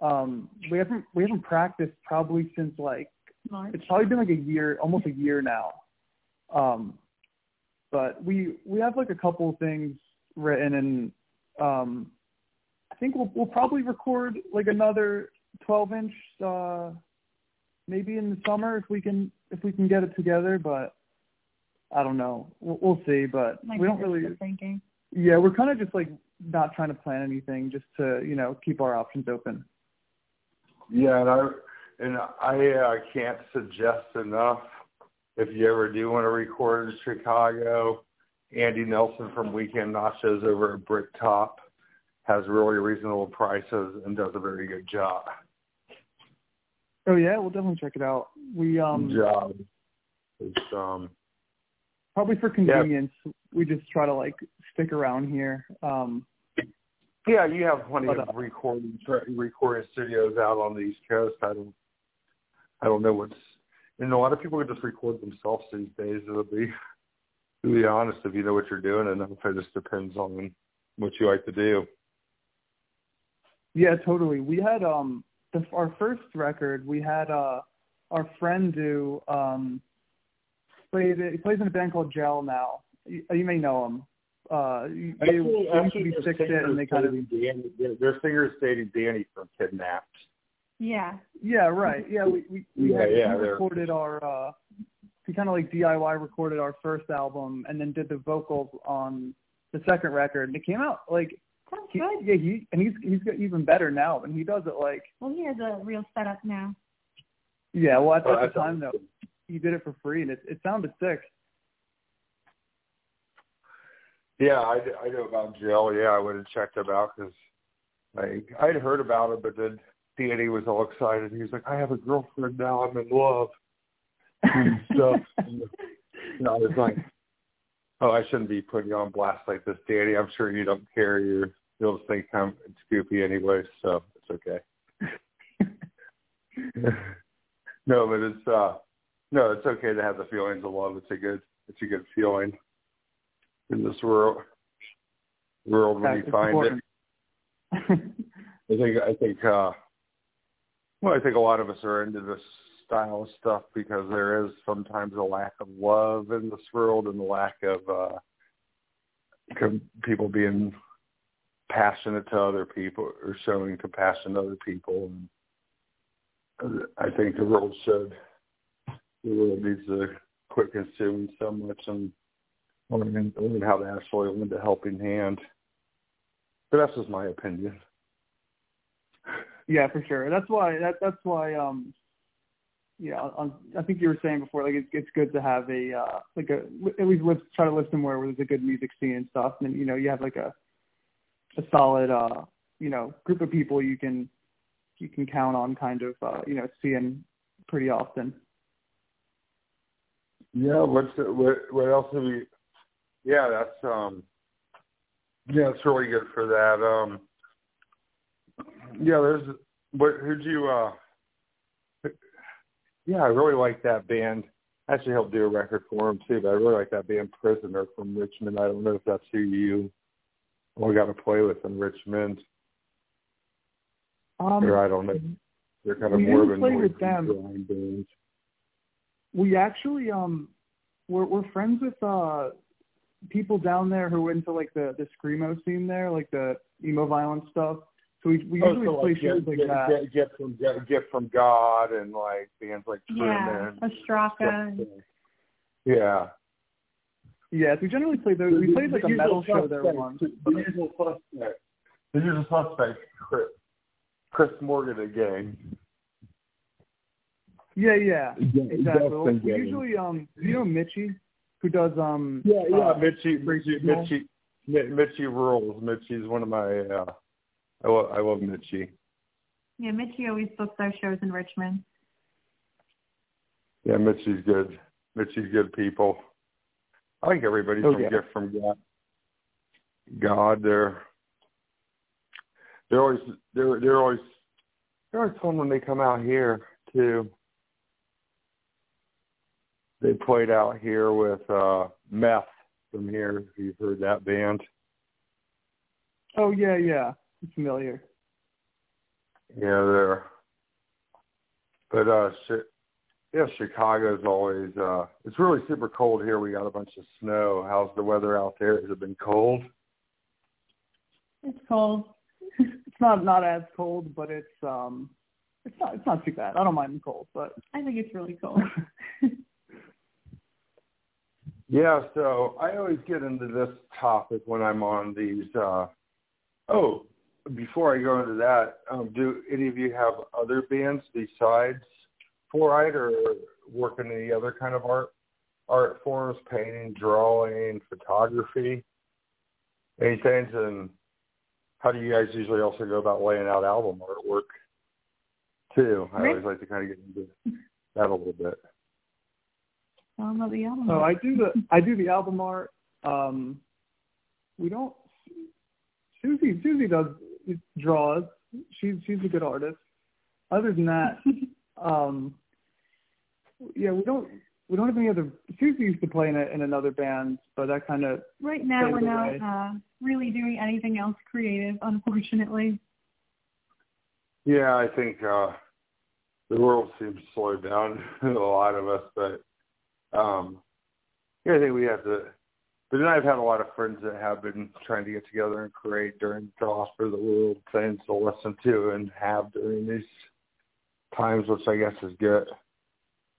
Um we haven't we haven't practiced probably since like
March.
it's probably been like a year, almost a year now. Um, but we we have like a couple of things written, and um, I think we'll we'll probably record like another 12 inch, uh, maybe in the summer if we can if we can get it together. But I don't know. We'll, we'll see. But
Like
we don't really.
thinking.
Yeah, we're kind of just like not trying to plan anything, just to you know keep our options open.
Yeah, and I and I uh, can't suggest enough if you ever do want to record in Chicago. Andy Nelson from Weekend Nachos over at Bricktop has really reasonable prices and does a very good job.
Oh yeah, we'll definitely check it out. We um
job. It's um
probably for convenience, we just try to like stick around here. Um,
yeah, you have plenty
But,
of
uh,
recording recording studios out on the East Coast. I don't I don't know what's and a lot of people can just record themselves these days. It'll be to be honest, if you know what you're doing enough, it just depends on what you like to do.
Yeah, totally. We had um the our first record. We had uh our friend do um played he plays in a band called Gel now. You, you may know him. Uh, they, they used to be
their
sick shit, and they kind of
Danny, their singer is dating Danny from Kidnapped.
Yeah.
yeah right yeah we we, we
Yeah,
had,
yeah,
he
they're-
recorded our uh he kind of like DIY recorded our first album and then did the vocals on the second record and it came out like
Sounds
he,
good.
yeah he and he's he's got even better now and he does it like
Well, he has a real setup now.
yeah well at, oh,
Well,
at
that's
the time though he did it for free and it it sounded sick
Yeah, I, I know about Jill. Yeah, I would have checked him out because like I'd heard about him, but then Danny was all excited. He was like, "I have a girlfriend now. I'm in love." and stuff. And I was like, "Oh, I shouldn't be putting you on blast like this, Danny. I'm sure you don't care. You're you'll just think I'm Scoopy anyway, so it's okay." no, but it's uh no, it's okay to have the feelings of love. It's a good it's a good feeling in this world world when you find
important.
it. I think I think uh well I think a lot of us are into this style stuff because there is sometimes a lack of love in this world and the lack of uh people being passionate to other people or showing compassion to other people. And I think the world should. The world needs to quit consuming so much and learn, learn how to actually lend a helping hand. But that's just my opinion.
Yeah, for sure. That's why that that's why um yeah, I think you were saying before, like it's it's good to have a uh, like a at least live, try to live somewhere where there's a good music scene and stuff, and you know you have like a a solid uh you know group of people you can you can count on, kind of uh, you know seeing pretty often.
Yeah, what's what what else have we? Yeah, that's um yeah, it's really good for that. Um yeah, there's what who'd you uh yeah, I really like that band. I actually helped do a record for them too, but I really like that band Prisoner from Richmond. I don't know if that's who you all got to play with in Richmond.
Um,
or I don't know. They're kind of more of a them. Band.
We actually um we're we're friends with uh people down there who are into like the the screamo scene there, like the emo violence stuff. So we we usually
oh, so
play
like
shows
get,
like
get,
that.
Get, get from get, Gift from God and like bands like
yeah,
Truman.
Ostraka.
Yeah.
Yeah, so we generally play those. We played like
the
a metal show there once.
The usual suspect. The usual suspect, Chris, Chris Morgan again.
Yeah, yeah,
Yeah,
exactly. Well, we usually um, you know Mitchie, who does um.
Yeah, yeah,
uh,
Mitchie,
Free
Mitchie,
Signal.
Mitchie, Mitchie rules. Mitchie's one of my. uh I love, I love Mitchie.
Yeah, Mitchie always books our shows in Richmond.
Yeah, Mitchie's good. Mitchie's good people. I think everybody's
Oh,
from
yeah.
gift from God. God, they're they're always they're they're always they're always fun when they come out here too. They played out here with uh Meth from here. If you've heard that band.
Oh yeah, yeah, I'm familiar.
Yeah, they're. But uh, shit. Yeah, Chicago's always. uh It's really super cold here. We got a bunch of snow. How's the weather out there? Has it been cold?
It's cold.
It's not not as cold, but it's um, it's not it's not too bad. I don't mind the cold, but
I think it's really cold.
Yeah, so I always get into this topic when I'm on these. uh Oh, before I go into that, um, do any of you have other bands besides Fluoride or work in any other kind of art art forms, painting, drawing, photography, anything? And how do you guys usually also go about laying out album artwork too? I always like to kind of get into that a little bit.
Tell them the album.
so I do the I do the album art. Um, we don't. Susie Susie does draws. She's she's a good artist. Other than that, um, yeah, we don't we don't have any other. Susie used to play in a, in another band, but that kind of
Right now, we're
Fade
not uh, really doing anything else creative, unfortunately.
Yeah, I think uh the world seems to slow down a lot of us, but um yeah, I think we have to but then I've had a lot of friends that have been trying to get together and create during the Oscar the World things to listen to and have during these times, which I guess is good.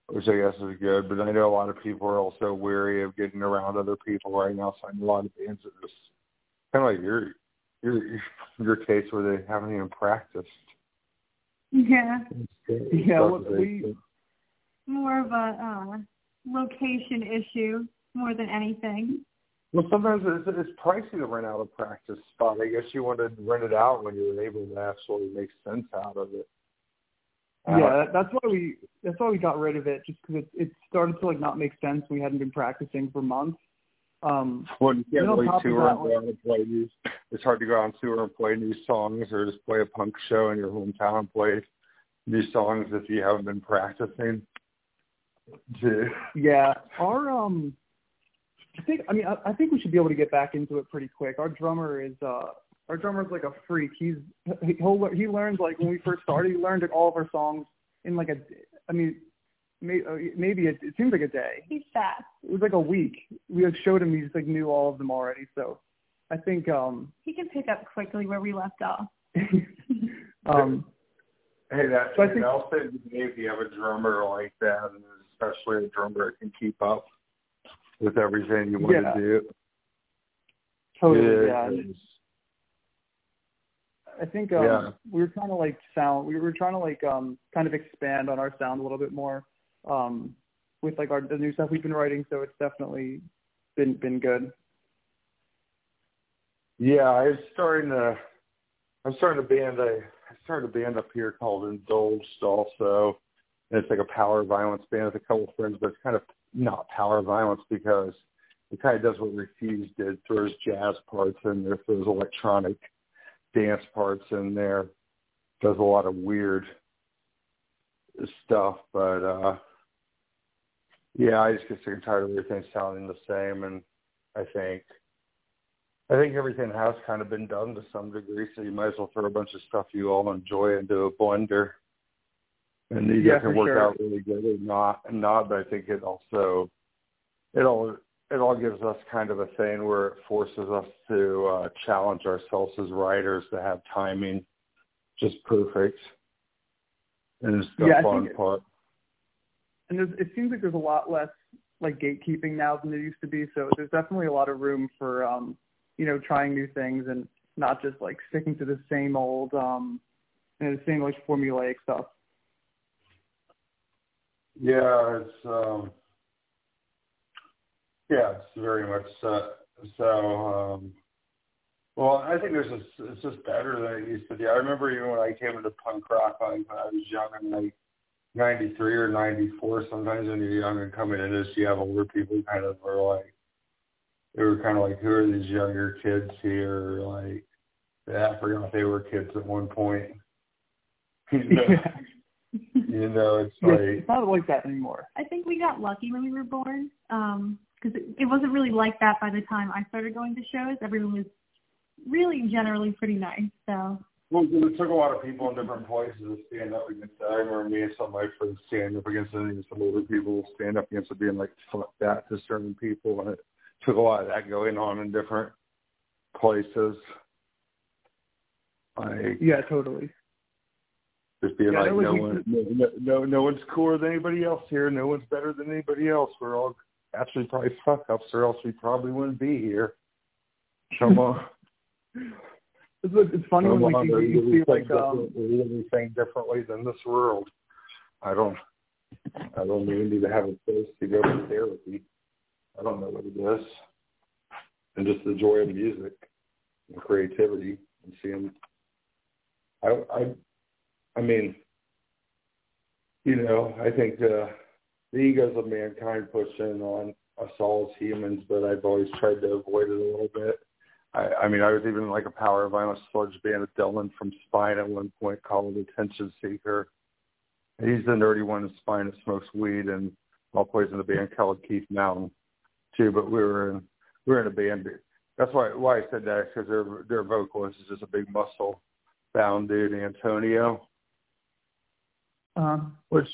Which I guess is good. But I know a lot of people are also weary of getting around other people right now, so I know a lot of bands are just kind of like your your your case where they haven't even practiced.
Yeah,
Yeah, well, we-
more of a uh, location issue more than anything.
Well, sometimes it's, it's pricey to rent out a practice spot. I guess you wanted to rent it out when you were able to actually make sense out of it. Uh,
yeah. that- That's why we that's why we got rid of it, just because it it started to like not make sense. We hadn't been practicing for months. Um,
Well, you can't really tour and go out and play these. It's hard to go out on tour and play new songs, or just play a punk show in your hometown and play new songs if you haven't been practicing. To,
Yeah, our um, I think I mean I, I think we should be able to get back into it pretty quick. Our drummer is uh, our drummer's like a freak. He's he- he'll he learned like when we first started, he learned all of our songs in like a, I mean, may, uh, maybe it, it seems like a day.
He's fast.
It was like a week. We had showed him, he just like knew all of them already. So I think um
he can pick up quickly where we left off.
um
Hey, that
So I think-
also if you have a drummer like that, and especially a drummer that can keep up with everything you want
Yeah.
to do.
totally
it
yeah. I think um
Yeah.
we were trying to like sound we were trying to like um kind of expand on our sound a little bit more um with like our the new stuff we've been writing so it's definitely been been good.
Yeah, I was starting to. I'm starting to band a. I started a band up here called Indulged also, and it's like a power violence band with a couple of friends, but it's kind of not power violence because it kind of does what Refused did, throws jazz parts in there, throws electronic dance parts in there, does a lot of weird stuff, but uh yeah, I just get sick and tired of everything sounding the same, and I think I think everything has kind of been done to some degree, so you might as well throw a bunch of stuff you all enjoy into a blender, and either
Yeah,
it can work
sure.
out really good or not, and not. But I think it also it all it all gives us kind of a thing where it forces us to uh, challenge ourselves as writers to have timing just perfect, and it's the
Yeah,
fun
it-
part.
And there's it seems like there's a lot less like gatekeeping now than there used to be, so there's definitely a lot of room for um you know trying new things and not just like sticking to the same old um you know the same like formulaic stuff.
Yeah, it's um yeah, it's very much so. So, um, well, I think there's a, it's just better than it used to be. I remember even when I came into punk rock, like when I was young, in like '93 or '94. Sometimes when you're young and coming into this, you have older people kind of are like, they were kind of like, who are these younger kids here? Like, yeah, I forgot they were kids at one point. Know, you know it's
Yeah,
like.
it's not like that anymore.
I think we got lucky when we were born, um, because it, it wasn't really like that by the time I started going to shows. Everyone was really generally pretty nice. So
Well, it took a lot of people in different places to stand up against that. I remember me and some of my friends standing up against it, and some older people stand up against it, being like, fuck that to certain people. And it took a lot of that going on in different places. Like,
Yeah, totally.
Just being
Yeah,
like, no one, no, no, no, no one's cooler than anybody else here. No one's better than anybody else. We're all actually probably fuck ups, or else we probably wouldn't be here. Come on.
It's, it's funny when like you, you see like um
anything differently than this world. I don't. I don't even need to have a place to go for therapy. I don't know what it is, and just the joy of music and creativity and seeing. I I I mean, you know, I think the the egos of mankind push in on us all as humans, but I've always tried to avoid it a little bit. I, I mean, I was even like a power violence sludge band with Dylan from Spine at one point called Attention Seeker. He's the nerdy one in Spine that smokes weed and all plays in a band called Keith Mountain too. But we were in we were in a band. That's why why I said that because their their vocalist is just a big muscle bound dude, Antonio.
Uh,
Which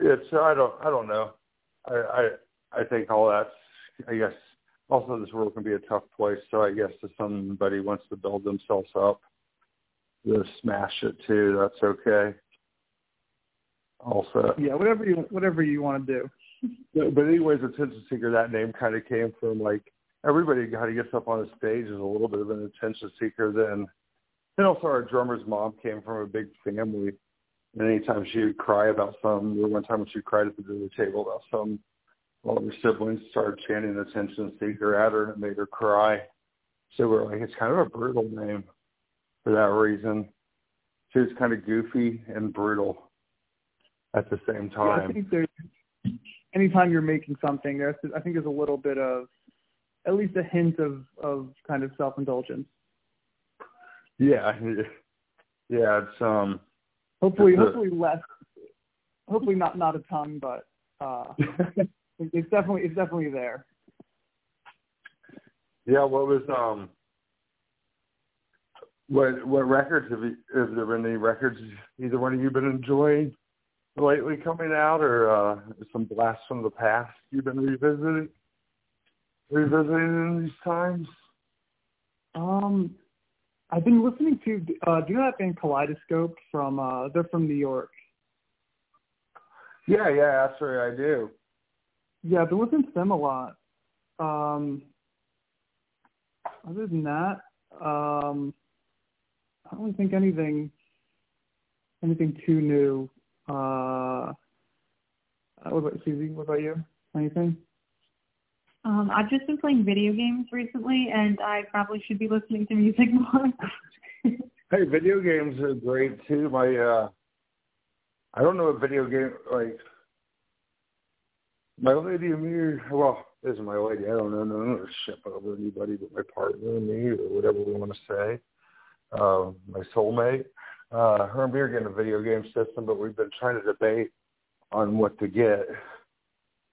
it's I don't I don't know. I I I think all that's I guess also this world can be a tough place. So I guess if somebody wants to build themselves up, to smash it too. That's okay. Also,
yeah, whatever you whatever you want to do.
but but anyways, attention seeker. That name kind of came from like everybody kind of gets up on a stage is a little bit of an attention seeker. Then, then also our drummer's mom came from a big family, and anytime she would cry about something, or one time when she cried at the dinner table about something, all of her siblings started chanting attention seeker at her, and made her cry. So we're like, it's kind of a brutal name for that reason. She was kind of goofy and brutal at the same
Yeah, I think there's anytime you're making something, there's I think there's a little bit of at least a hint of of kind of self indulgence.
Yeah, yeah, it's um,
Hopefully, hopefully less. Hopefully not not a ton, but uh, it's definitely it's definitely there.
yeah. What was um, what what records have you? Have there been any records either one of you been enjoying lately coming out, or uh, some blasts from the past you've been revisiting, revisiting in these times?
Um, I've been listening to. Uh, do you know that band Kaleidoscope from? Uh, they're from New York.
Yeah, yeah, that's right. I do.
Yeah, I've been listening to them a lot. Um, other than that, um, I don't think anything anything too new. Uh, what about Susie? What about you? Anything?
Um, I've just been playing video games recently, and I probably should be listening to music more.
hey, video games are great too. My, uh, I don't know what video game like. My lady and me, well, this is my lady. I don't know, no, no ship over anybody but my partner and me, or whatever we want to say. Uh, my soulmate. Uh, her and me are getting a video game system, but we've been trying to debate on what to get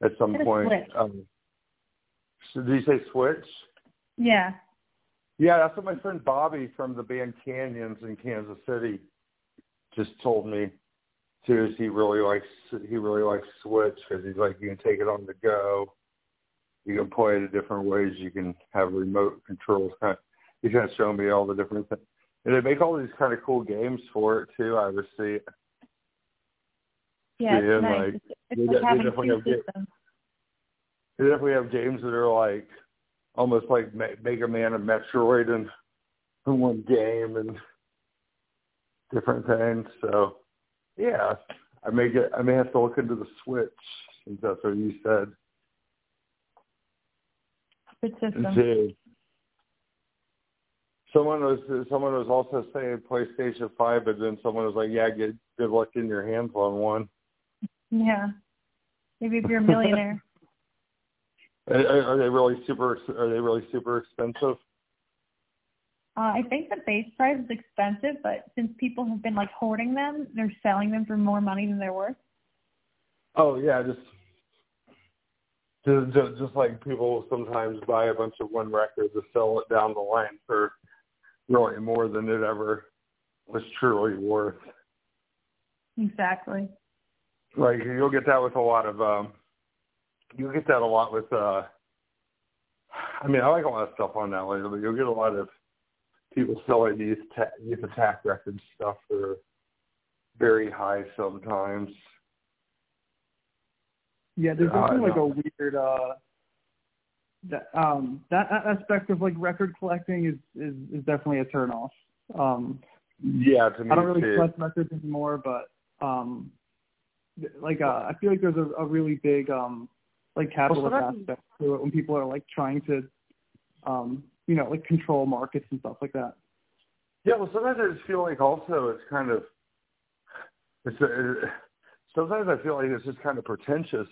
at some point. Um, so did you say Switch?
Yeah.
Yeah, that's what my friend Bobby from the band Canyons in Kansas City just told me. Too, is he really likes he really likes Switch because he's like you can take it on the go, you can play it in different ways, you can have remote controls. He's kind of showing me all the different things, and they make all these kind of cool games for it too. I would see.
Yeah, it's nice. Like, it's, it's like having two systems
if we have games that are like almost like Mega Man and Metroid and in one game and different things. So yeah, I may get I may have to look into the Switch since that's what you said.
Good system.
See. Someone was someone was also saying PlayStation Five, but then someone was like, "Yeah, get good luck getting your hands on one."
Yeah, maybe if you're a millionaire.
Are, are they really super? Are they really super expensive?
Uh, I think the base price is expensive, but since people have been like hoarding them, they're selling them for more money than they're worth.
Oh yeah, just just, just like people sometimes buy a bunch of one record to sell it down the line for really more than it ever was truly worth.
Exactly.
Like you'll get that with a lot of um you'll get that a lot with uh I mean, I like a lot of stuff on that later, but you'll get a lot of people selling these ta- youth attack record stuff for very high sometimes.
Yeah, there's definitely uh, like a weird uh that um that aspect of like record collecting is is, is definitely a turn off. Um
yeah, to me
I don't really
too.
collect records anymore, but um like uh I feel like there's a, a really big um like capitalist well, so aspect to it when people are like trying to um you know like control markets and stuff like that.
Yeah well sometimes i just feel like also it's kind of it's a, sometimes i feel like it's just kind of pretentious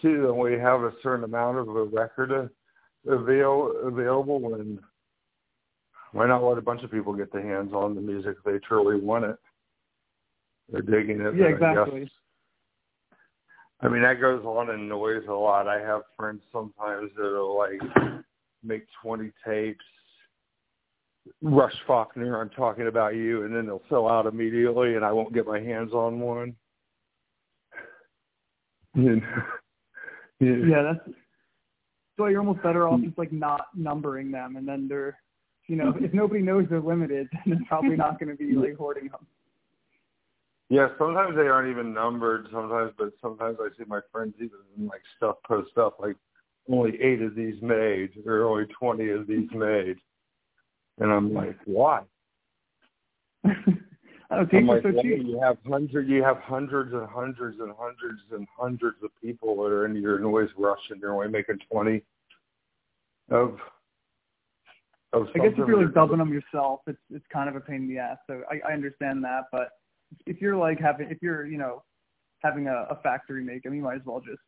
too and we have a certain amount of a record avail available when why not let a bunch of people get their hands on the music if they truly want it? They're digging it
yeah exactly
I mean, that goes on in noise a lot. I have friends sometimes that'll like make 20 tapes. Rush Faulkner, I'm talking about you, and then they'll sell out immediately, and I won't get my hands on one.
yeah, that's so you're almost better off just like not numbering them, and then they're, you know, if nobody knows they're limited, then they're probably not going to be like hoarding them.
Yeah, sometimes they aren't even numbered. Sometimes, but sometimes I see my friends even like stuff post up like only eight of these made or only twenty of these made, and I'm like, why?
oh,
I'm like,
so cheap.
You have hundreds, you have hundreds and hundreds and hundreds and hundreds of people that are into your noise rush, and you're only making twenty of. Of
I guess if you're like dubbing them yourself, it's it's kind of a pain in the ass. So I, I understand that, but if you're like having if you're you know having a, a factory make them, you might as well just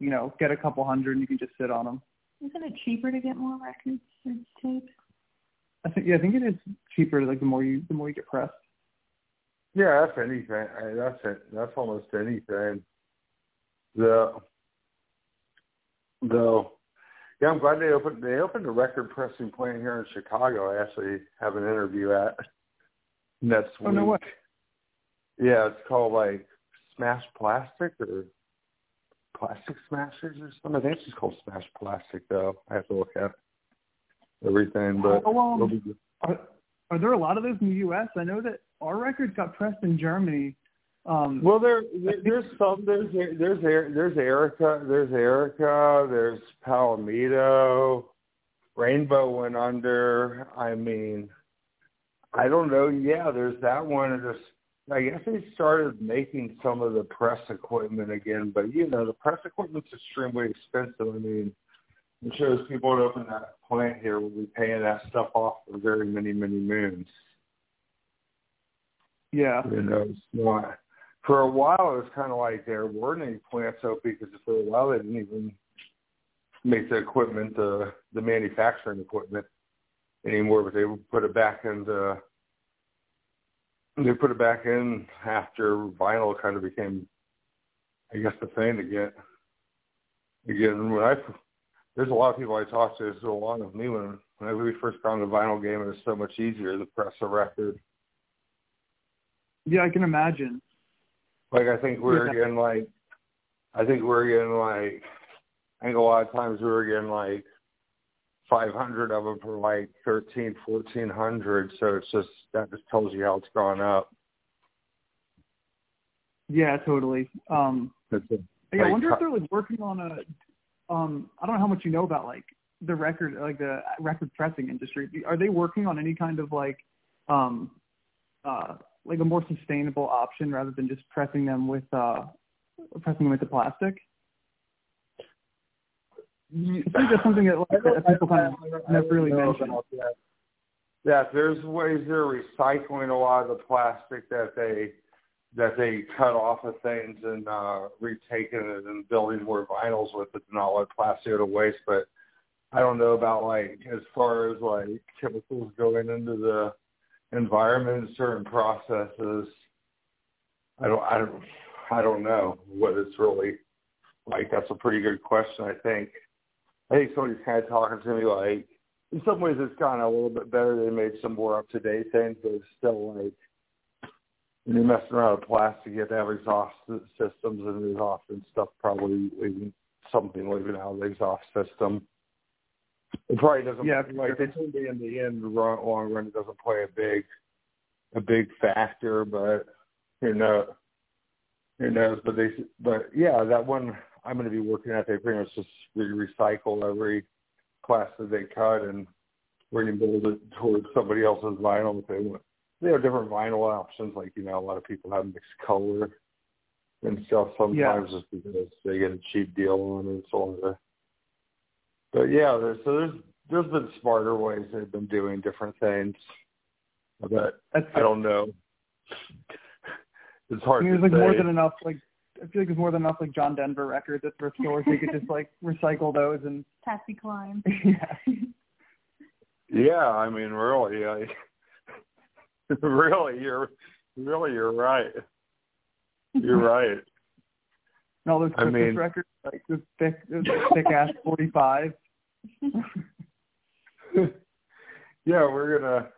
you know get a couple hundred and you can just sit on them.
Isn't it cheaper to get more records or tapes?
I think yeah, I think it is cheaper like the more you the more you get pressed.
Yeah, that's anything. That's it. That's almost anything. The though, yeah, I'm glad they opened they opened a record pressing plant here in Chicago. I actually have an interview at next
oh, week. No way.
Yeah, it's called like Smash Plastic or Plastic Smashers or something. I think it's just called Smash Plastic though. I have to look at everything. But
Oh, um,
be good.
Are, are there a lot of those in the U.S.? I know that our records got pressed in Germany. Um,
Well, there, there there's some there's there's there's Erika there's Erika there's Palomito, Rainbo went under. I mean, I don't know. Yeah, there's that one. There's I guess they started making some of the press equipment again, but you know the press equipment's extremely expensive. I mean, it shows people that open that plant here will be paying that stuff off for very many many moons.
yeah.
You know, it's not. For a while, it was kind of like there weren't any plants open because for a while they didn't even make the equipment, the the manufacturing equipment anymore. But they would put it back into they put it back in after vinyl kind of became, I guess, the thing again. Again, when I there's a lot of people I talk to so along with me when when we first got into the vinyl game, it was so much easier to press a record.
Yeah, I can imagine.
Like I think we're
Yeah.
getting like, I think we're getting like, I think a lot of times we were getting like 500 of them for like 13, 1400. So it's just that just tells you how it's gone up.
Yeah, totally. Um, yeah, I wonder if they're like working on a. Um, I don't know how much you know about like the record, like the record pressing industry. Are they working on any kind of like, um, uh, like a more sustainable option rather than just pressing them with uh, pressing them with the plastic? I think that's something that, like, that people kind of never really
know
mentioned.
Yeah, there's ways they're recycling a lot of the plastic that they that they cut off of things and uh retaking it and building more vinyls with it and not let plastic to waste. But I don't know about like as far as like chemicals going into the environment in certain processes. I don't I don't I don't know what it's really like. That's a pretty good question, I think. I think somebody's kind of talking to me like, in some ways it's gotten a little bit better. They made some more up to date things, but it's still like when you're messing around with plastic, you have to have exhaust systems and there's often stuff probably leaving something leaving out of the exhaust system. It probably doesn't
Yeah,
like they told me in the end run, long run it doesn't play a big a big factor, but who knows who knows. But they but yeah, that one I'm going to be working at. They pretty much just recycle every plastic they cut and rebuild it towards somebody else's vinyl if they want. They have different vinyl options, like you know, a lot of people have mixed color and stuff sometimes just because they get a cheap deal on it and so on. But yeah, there's, so there's there's been smarter ways they've been doing different things, but
That's
I don't know. It's hard
I mean,
to
there's like
say.
more than enough like I feel like there's more than enough like John Denver records at thrift stores. They could just like recycle those and
Patsy Cline.
yeah.
Yeah, I mean, really, I, really, you're really you're right. You're right.
And all those
I
Christmas
mean-
records, like those thick, those thick ass forty five.
yeah, we're gonna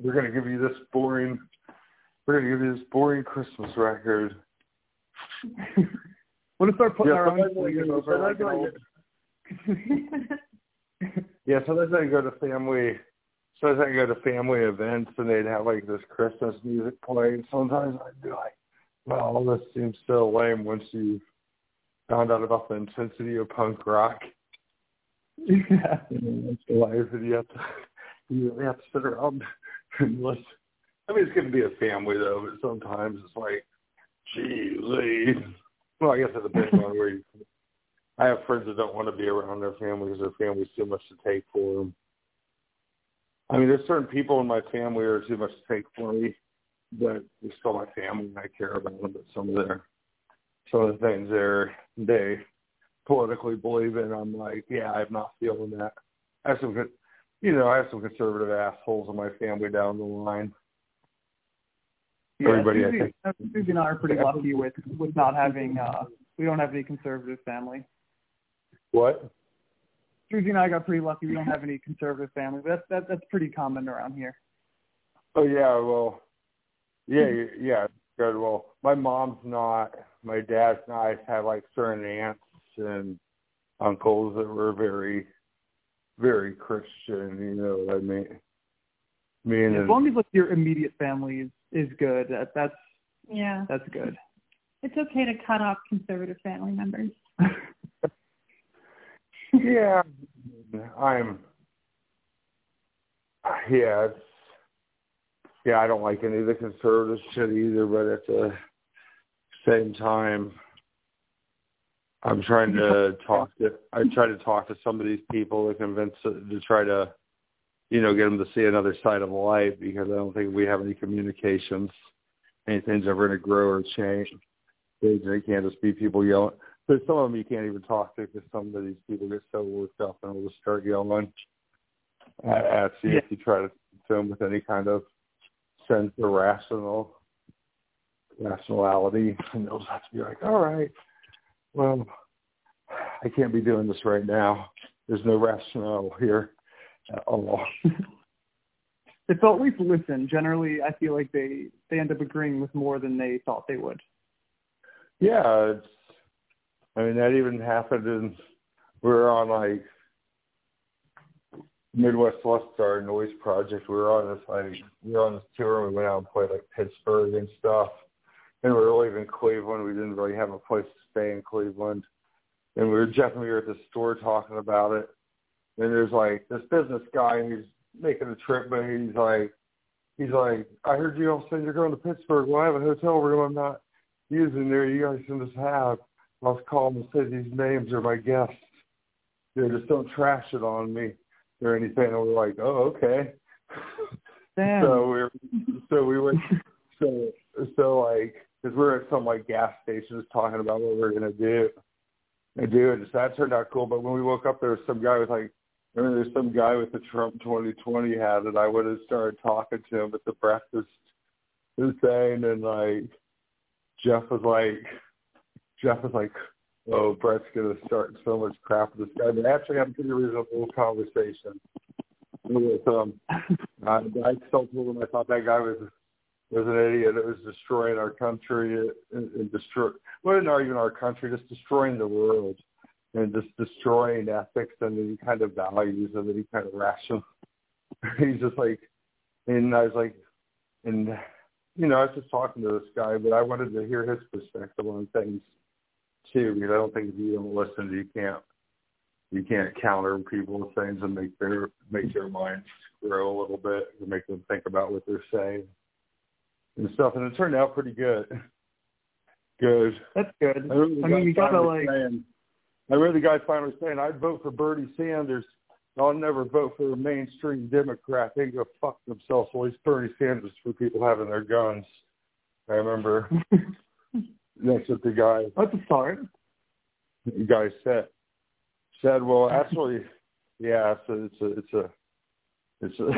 we're gonna give you this boring we're gonna give you this boring Christmas record.
We'll just start putting
Yeah,
our own sleeves over like an old.
Yeah, sometimes I go to family sometimes I go to family events and they'd have like this Christmas music playing. Sometimes I'd be like, Well, this seems so lame once you found out about the intensity of punk rock.
yeah.
it's life and you have to you really have to sit around and listen. I mean, it's going to be a family though, but sometimes it's like, Lee. Well, I guess it depends on where you. I have friends that don't want to be around their family because their family's too much to take for them. I mean, there's certain people in my family are too much to take for me, but they're still my family and I care about them. But some of their, some of the things they're they politically believe in, I'm like, yeah, I'm not feeling that. I have some, you know, I have some conservative assholes in my family down the line.
Yeah,
Everybody, I think-
Susie and I are pretty lucky with with not having uh we don't have any conservative family.
What?
Susie and I got pretty lucky. We don't have any conservative family. But that's that, that's pretty common around here.
Oh yeah, well, yeah, yeah, good. Well, my mom's not. My dad's not. I had like certain aunts and uncles that were very very Christian. You know what I mean? mean,
as long as like your immediate family is is good, that, that's
yeah,
that's good.
It's okay to cut off conservative family members.
yeah, I'm. Yeah, it's, yeah. I don't like any of the conservative shit either, but at the same time, I'm trying to talk to. I try to talk to some of these people to convince to try to, you know, get them to see another side of life because I don't think we have any communications. Anything's ever going to grow or change They, it can't just be people yelling. There's some of them you can't even talk to because some of these people get so worked up and will just start yelling at, at you yeah. if you try to film with any kind of sense of rational rationality, and they'll have to be like, "All right, well, I can't be doing this right now. There's no rationale here at all."
if they'll at least listen, generally, I feel like they they end up agreeing with more than they thought they would.
Yeah, it's. I mean, that even happened in. We were on like Midwest Lust Star Noise Project. We were on this like we were on this tour and we went out and played like Pittsburgh and stuff. And we were leaving Cleveland. We didn't really have a place to stay in Cleveland. And we were Jeff and we were at the store talking about it. And there's like this business guy and he's making a trip, but he's like, he's like, I heard you all saying you're going to Pittsburgh. Well, I have a hotel room. I'm not using there. You guys can just have. I'll call them and say these names are my guests. You know, just don't trash it on me or anything. And we're like, oh, okay.
Damn.
so we are so we went so so like because we we're at some like gas stations talking about what we we're gonna do and do it. So that turned out cool. But when we woke up, there was some guy with like remember there's some guy with the Trump 2020 hat, and I would have started talking to him at the breakfast thing, and like Jeff was like, Jeff was like, oh, Brett's gonna start so much crap with this guy. But actually, a pretty reasonable conversation with um. I, I told him I thought that guy was was an idiot. It was destroying our country and, and destroy. Well, not even our country, just destroying the world and just destroying ethics and any kind of values and any kind of rational. He's just like, and I was like, and you know, I was just talking to this guy, but I wanted to hear his perspective on things too. Because I don't think if you don't listen, you can't you can't counter people's things and make their make their minds grow a little bit and make them think about what they're saying and stuff. And it turned out pretty good. Good.
That's good. I, I mean, you gotta like.
Saying, I remember the guy finally saying, "I'd vote for Bernie Sanders I'll never vote for a mainstream Democrat. They go fuck themselves. At least Bernie Sanders for people having their guns. I remember that's what the guy.
That's a start.
The guy said said, well, actually, yeah, it's a, it's a, it's a, it's a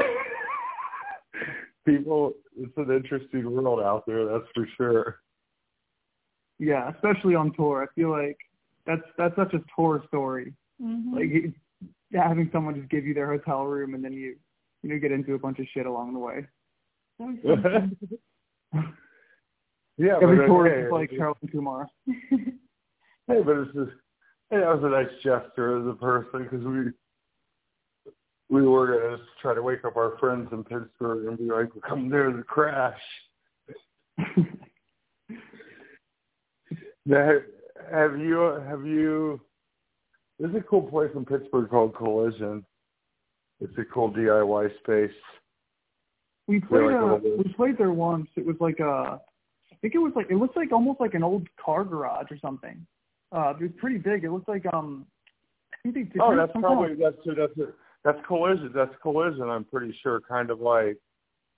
people. It's an interesting world out there. That's for sure.
Yeah, especially on tour. I feel like that's that's such a tour story.
Mm-hmm.
Like having someone just give you their hotel room and then you you know get into a bunch of shit along the way.
yeah,
every
but,
tour
hey,
is like Harold and Kumar.
hey, but it's just hey, that was a nice gesture as a person because we we were gonna try to wake up our friends in Pittsburgh and be like, "We're coming there to crash." now, have you have you there's a cool place in Pittsburgh called Collision. It's a cool DIY space.
We played like uh, we played there once. It was like a I think it was like it looks like almost like an old car garage or something. Uh it was pretty big. It looked like um I think they
Oh, that's probably kind of, that's that's that's collision. That's collision, I'm pretty sure, kind of like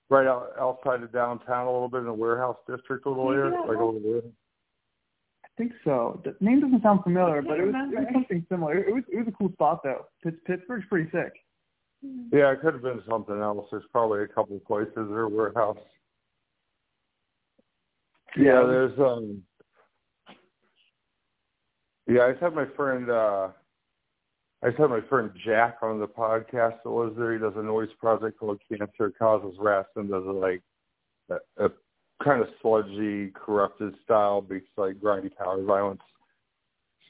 right out outside of downtown a little bit in the warehouse district a little area. Like a little bit
think so. The name doesn't sound familiar, but it was, it was something similar. It was it was a cool spot though. Pittsburgh's pretty sick.
Yeah, it could have been something else. There's probably a couple of places or warehouse. Yeah, there's um. Yeah, I just had my friend. uh I just had my friend Jack on the podcast that was there. He does a noise project called Cancer Causes Rest and does a, like a, a kind of sludgy, corrupted style beats like grindy power violence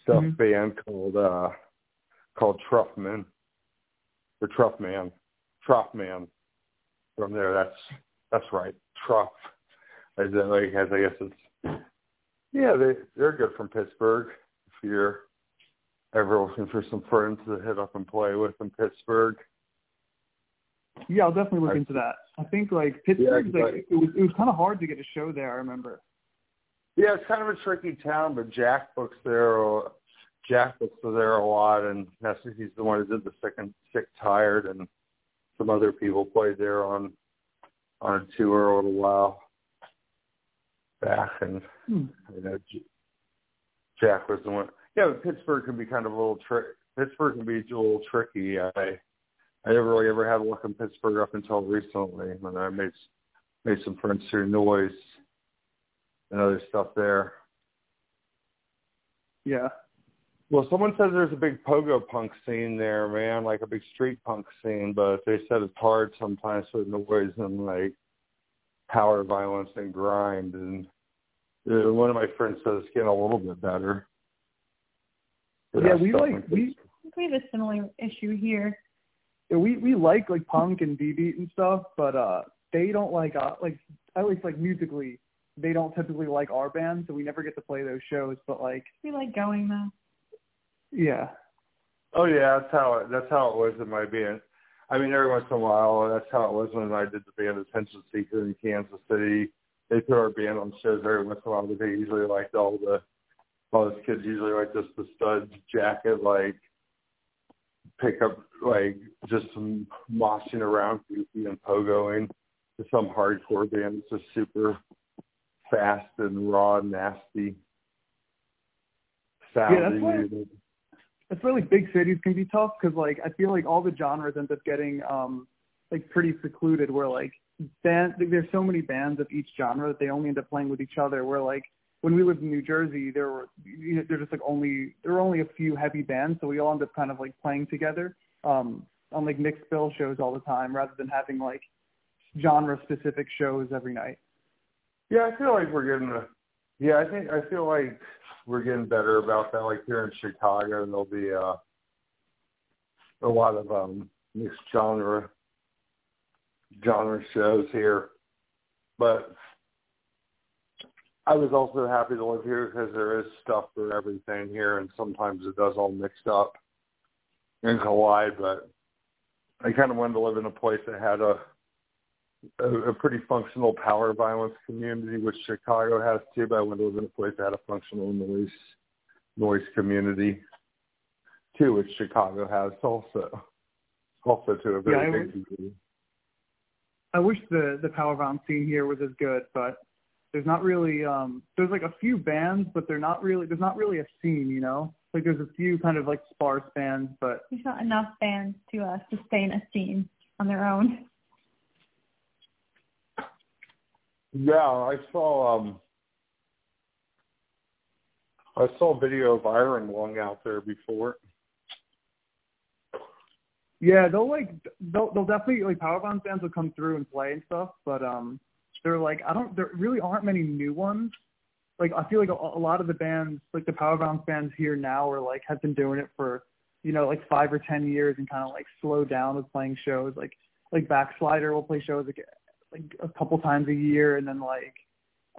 stuff mm-hmm. band called uh called Truffman. or Truffman. Truffman. From there. That's that's right, Truff. As in, like as I guess it's yeah, they they're good from Pittsburgh. If you're ever looking for some friends to hit up and play with in Pittsburgh.
Yeah, I'll definitely look into that. I think like Pittsburgh, yeah, like it was it was kind of hard to get a show there. I remember.
Yeah, it's kind of a tricky town, but Jack books there. Or, Jack books there a lot, and that's he's the one who did the sick and sick tired, and some other people played there on on a tour a little while back, and hmm. you know Jack was the one. Yeah, Pittsburgh can be kind of a little trick. Pittsburgh can be a little tricky. I I never really ever had luck in Pittsburgh up until recently when I made made some friends through noise and other stuff there.
Yeah.
Well, someone says there's a big pogo punk scene there, man, like a big street punk scene, but they said it's hard sometimes for noise and like power violence and grind. And uh, one of my friends says it's getting a little bit better.
Yeah, we like we
we have a similar issue here.
Yeah, we we like like punk and D beat and stuff, but uh they don't like uh like at least like musically they don't typically like our band, so we never get to play those shows. But like
we like going though.
Yeah.
Oh yeah, that's how it, that's how it was in my band. I mean, every once in a while, that's how it was when I did the band Attention Seeker in Kansas City. They put our band on shows every once in a while, but they usually liked all the all those kids usually like just the studs jacket, like pick up like just some moshing around goofy and pogoing to some hardcore band that's just super fast and raw and nasty sounding.
Yeah, that's why, that's why like big cities can be tough because like I feel like all the genres end up getting um like pretty secluded where like band there's so many bands of each genre that they only end up playing with each other where like when we lived in New Jersey there were you know, there's just like only there were only a few heavy bands so we all end up kind of like playing together um on like mixed bill shows all the time rather than having like genre specific shows every night.
Yeah, I feel like we're getting yeah, I think I feel like we're getting better about that. Like here in Chicago, there'll be uh, a lot of um, mixed genre genre shows here. But I was also happy to live here because there is stuff for everything here, and sometimes it does all mixed up and collide. But I kind of wanted to live in a place that had a a, a pretty functional power violence community, which Chicago has too. But I wanted to live in a place that had a functional noise noise community too, which Chicago has also. Also to a very yeah, big degree.
I wish the the power violence scene here was as good, but there's not really um there's like a few bands, but they're not really there's not really a scene, you know. Like there's a few kind of like sparse bands, but
there's not enough bands to uh, sustain a scene on their own.
Yeah, I saw um I saw a video of Iron Lung out there before.
Yeah, they'll like they'll they'll definitely like power violence bands will come through and play and stuff, but um they're like I don't there really aren't many new ones. Like I feel like a, a lot of the bands like the power violence bands here now are like have been doing it for you know like five or ten years and kind of like slow down with playing shows like like Backslider will play shows like like a couple times a year, and then like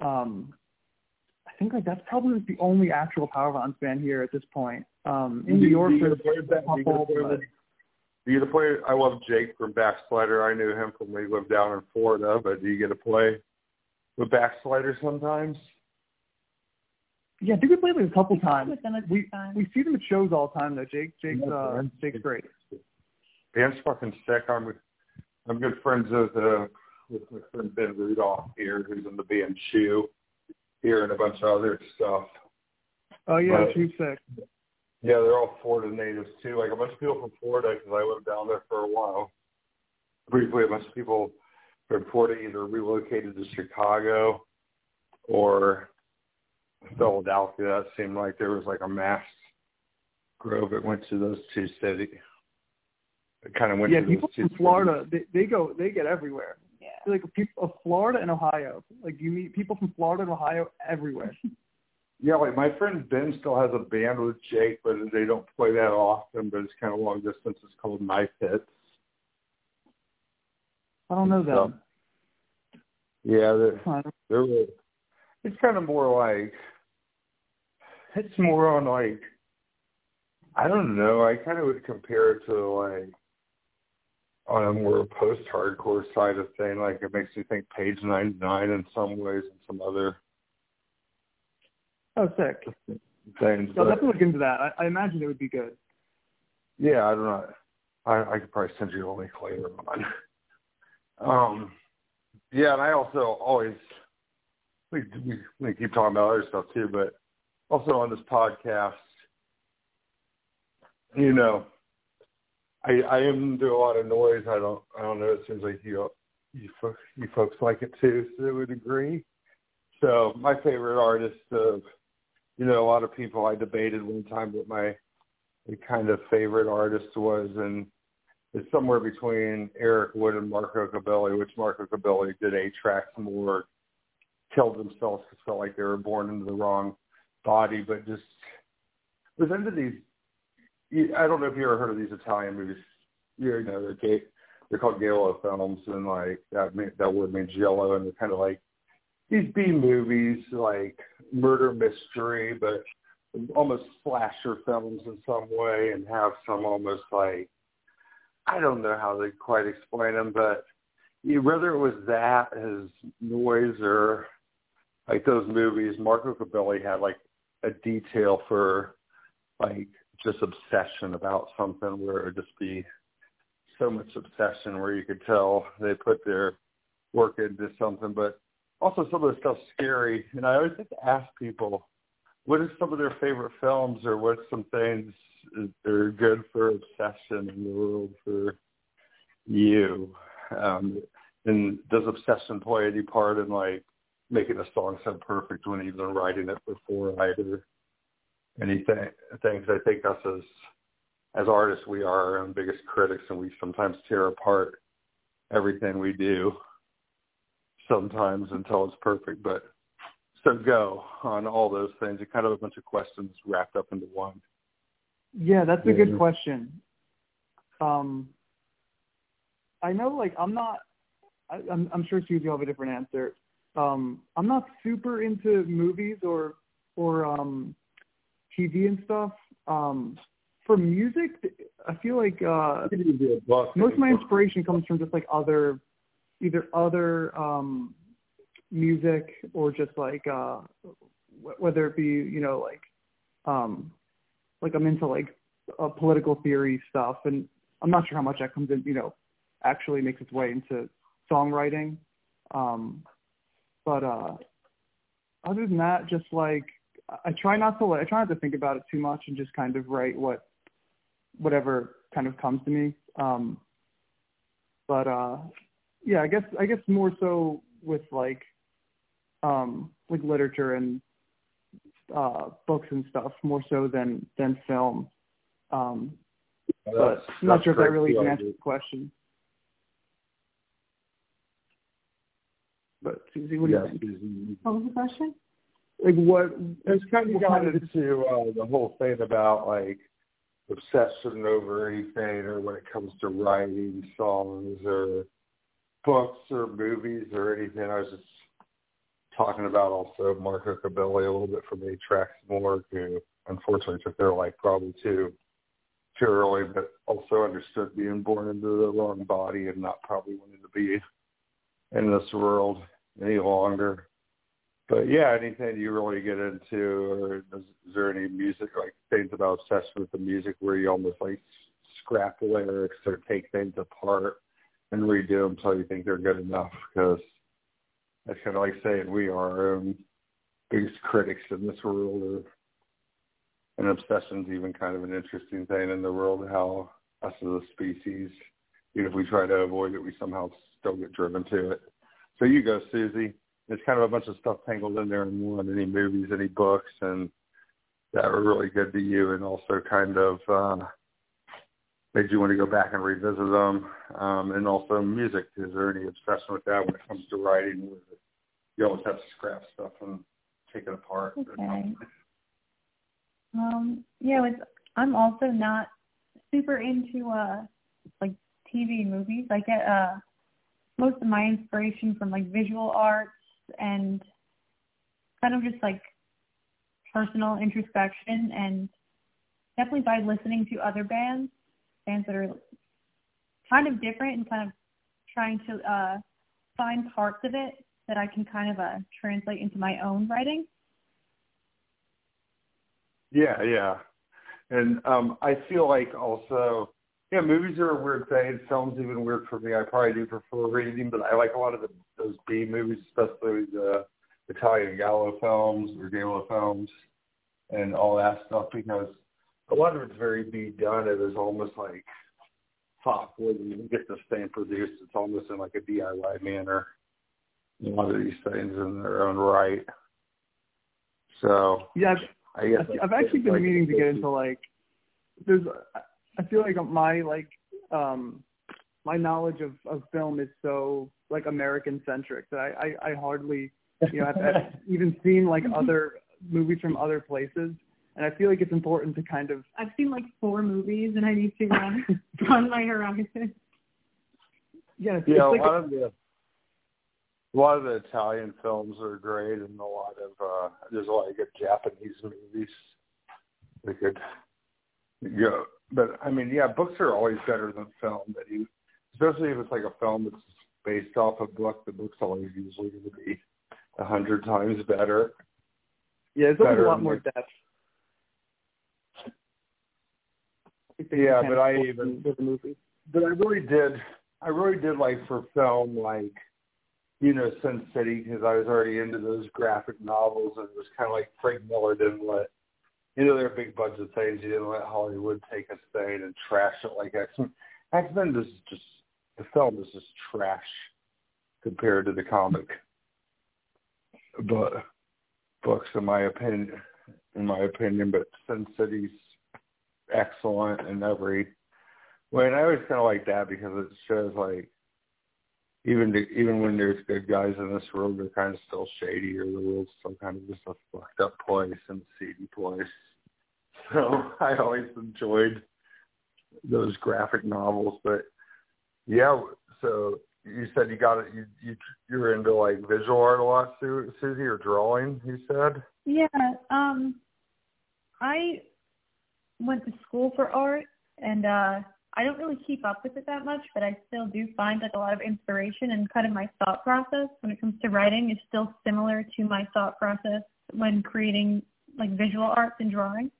um I think like that's probably like the only actual power violence band here at this point. Um in New York there's a couple.
Do you get to play? I love Jake from Backslider. I knew him from when he lived down in Florida. But do you get to play with Backslider sometimes?
Yeah, I think we played like a couple times. We we see them at shows all the time though. Jake Jake's uh, Jake's great.
Band's fucking sick. I'm I'm good friends with uh, with my friend Ben Rudolph here, who's in the band Shoe here, and a bunch of other stuff.
Oh yeah, but, Shoe sick.
Yeah, they're all Florida natives too. Like a bunch of people from Florida, because I lived down there for a while. Briefly, a bunch of people from Florida either relocated to Chicago or Philadelphia. It seemed like there was like a mass grove that went to those two cities. It kind of went
yeah,
to
people
from
Florida, they, they go, they get everywhere like people of uh, Florida and Ohio. Like you meet people from Florida and Ohio everywhere.
Yeah, like my friend Ben still has a band with Jake, but they don't play that often. But it's kind of long distance. It's called Knife Hits.
I don't know them.
Yeah, they're, they're it's kind of more like it's more on like I don't know. I kind of would compare it to like on a more post-hardcore side of thing. Like it makes me think Page 99 in some ways, and some other.
Oh, sick.
Things.
So I'll definitely look into that. I, I imagine it would be good.
Yeah, I don't know. I, I could probably send you a link later on. Um, yeah, and I also always we, we we keep talking about other stuff too, but also on this podcast, you know, I I am do a lot of noise. I don't I don't know. It seems like you you you folks like it too, so I would agree. So my favorite artist of you know a lot of people I debated one time what my kind of favorite artist was, and it's somewhere between Eric Wood and Marco Corbelli, which Marco Corbelli did Atrax Morgue, killed themselves because felt like they were born into the wrong body, but just was into these. I don't know if you ever heard of these Italian movies. You know, they're gay, they're called giallo films, and like that that word means yellow, and they're kind of like these B movies, like murder mystery, but almost slasher films in some way, and have some almost like I don't know how they quite explain them, but whether it was that, his noise, or like those movies, Marco Corbelli had like a detail for like just obsession about something where it would just be so much obsession where you could tell they put their work into something, but also some of the stuff's scary. And I always like to ask people, what are some of their favorite films or what's some things they're good for obsession in the world for you. Um, and does obsession play any part in like making a song sound perfect when been writing it before either? Anything things I think us as as artists we are our own biggest critics and we sometimes tear apart everything we do sometimes until it's perfect. But so go on all those things. It's kind of a bunch of questions wrapped up into one.
Yeah, that's a good question. Um, I know, like, I'm not. I, I'm, I'm sure Susie will have a different answer. Um, I'm not super into movies or or um, TV and stuff. Um, for music, I feel like uh, most of my inspiration comes from just like other, either other um, music or just like uh, whether it be you know like um, like I'm into like uh, political theory stuff, and I'm not sure how much that comes in, you know, actually makes its way into songwriting. Um, but uh, other than that, just like I try not to I try not to think about it too much and just kind of write what whatever kind of comes to me. Um, but uh, yeah, I guess I guess more so with like um, like literature and uh, books and stuff more so than than film. Um, but I'm not sure if that really answers the question. But Susie, what do
yes,
you think?
Susie.
What was the question?
Like what?
It's kind of got into uh, the whole thing about like obsession over anything, or when it comes to writing songs or books or movies or anything. I was just talking about also Marco Corbelli a little bit from Eight Tracks More, who unfortunately took their life probably too too early, but also understood being born into the wrong body and not probably wanting to be in this world any longer. But yeah, anything you really get into, or is, is there any music like things about obsession with the music where you almost like scrap lyrics or take things apart and redo them until you think they're good enough? Because that's kind of like saying we are our own biggest critics in this world, or and obsession's even kind of an interesting thing in the world. How us as a species, even if we try to avoid it, we somehow still get driven to it. So you go, Susie. It's kind of a bunch of stuff tangled in there in one. Any movies, any books, and that were really good to you, and also kind of uh, made you want to go back and revisit them. Um, and also music. Is there any obsession with that when it comes to writing? You always have to scrap stuff and take it apart.
Okay. Um, yeah, it's, I'm also not super into uh like TV movies. I get uh most of my inspiration from like visual arts and kind of just like personal introspection and definitely by listening to other bands, bands that are kind of different and kind of trying to uh, find parts of it that I can kind of uh, translate into my own writing.
Yeah, yeah. And um I feel like also yeah, movies are a weird thing. Film's even weird for me. I probably do prefer reading, but I like a lot of the, those B movies, especially the Italian Giallo films or Giallo films and all that stuff because a lot of it's very B done. It is almost like fuck when you get this thing produced, it's almost in like a DIY manner. A lot of these things in their own right. So
yeah,
I guess
I've actually been
like,
meaning to get into like there's I feel like my like um my knowledge of of film is so like American centric that I I, I hardly you know have, have even seen like other movies from other places and I feel like it's important to kind of
I've seen like four movies and I need to uh, broaden my horizon.
Yeah, it's,
yeah,
it's
a
like
lot of the a lot of the Italian films are great, and a lot of uh there's a lot of good Japanese movies. We could go, but I mean, yeah, books are always better than film. But you, especially if it's like a film that's based off a book, the book's always usually going to be a hundred times better.
yeah, it's always a lot more
like-
depth.
Yeah, but I even
the movie.
but I really did, I really did like for film, like, you know, Sin City, because I was already into those graphic novels, and it was kind of like Frank Miller didn't let, you know, they're big budget things. He didn't let Hollywood take a thing and trash it like X Men. X Men is just the film is just trash compared to the comic, but books, in my opinion, in my opinion. But Sin City's excellent in every way. and I always kind of like that because it shows like even to, even when there's good guys in this world, they're kind of still shady, or the world's still kind of just a fucked up place and seedy place. So I always enjoyed those graphic novels, but yeah. So you said you got it. You you you're into like visual art a lot, Su- Susie, or drawing. You said.
Yeah, um I went to school for art and uh I don't really keep up with it that much, but I still do find like a lot of inspiration and kind of my thought process when it comes to writing is still similar to my thought process when creating like visual arts and drawing.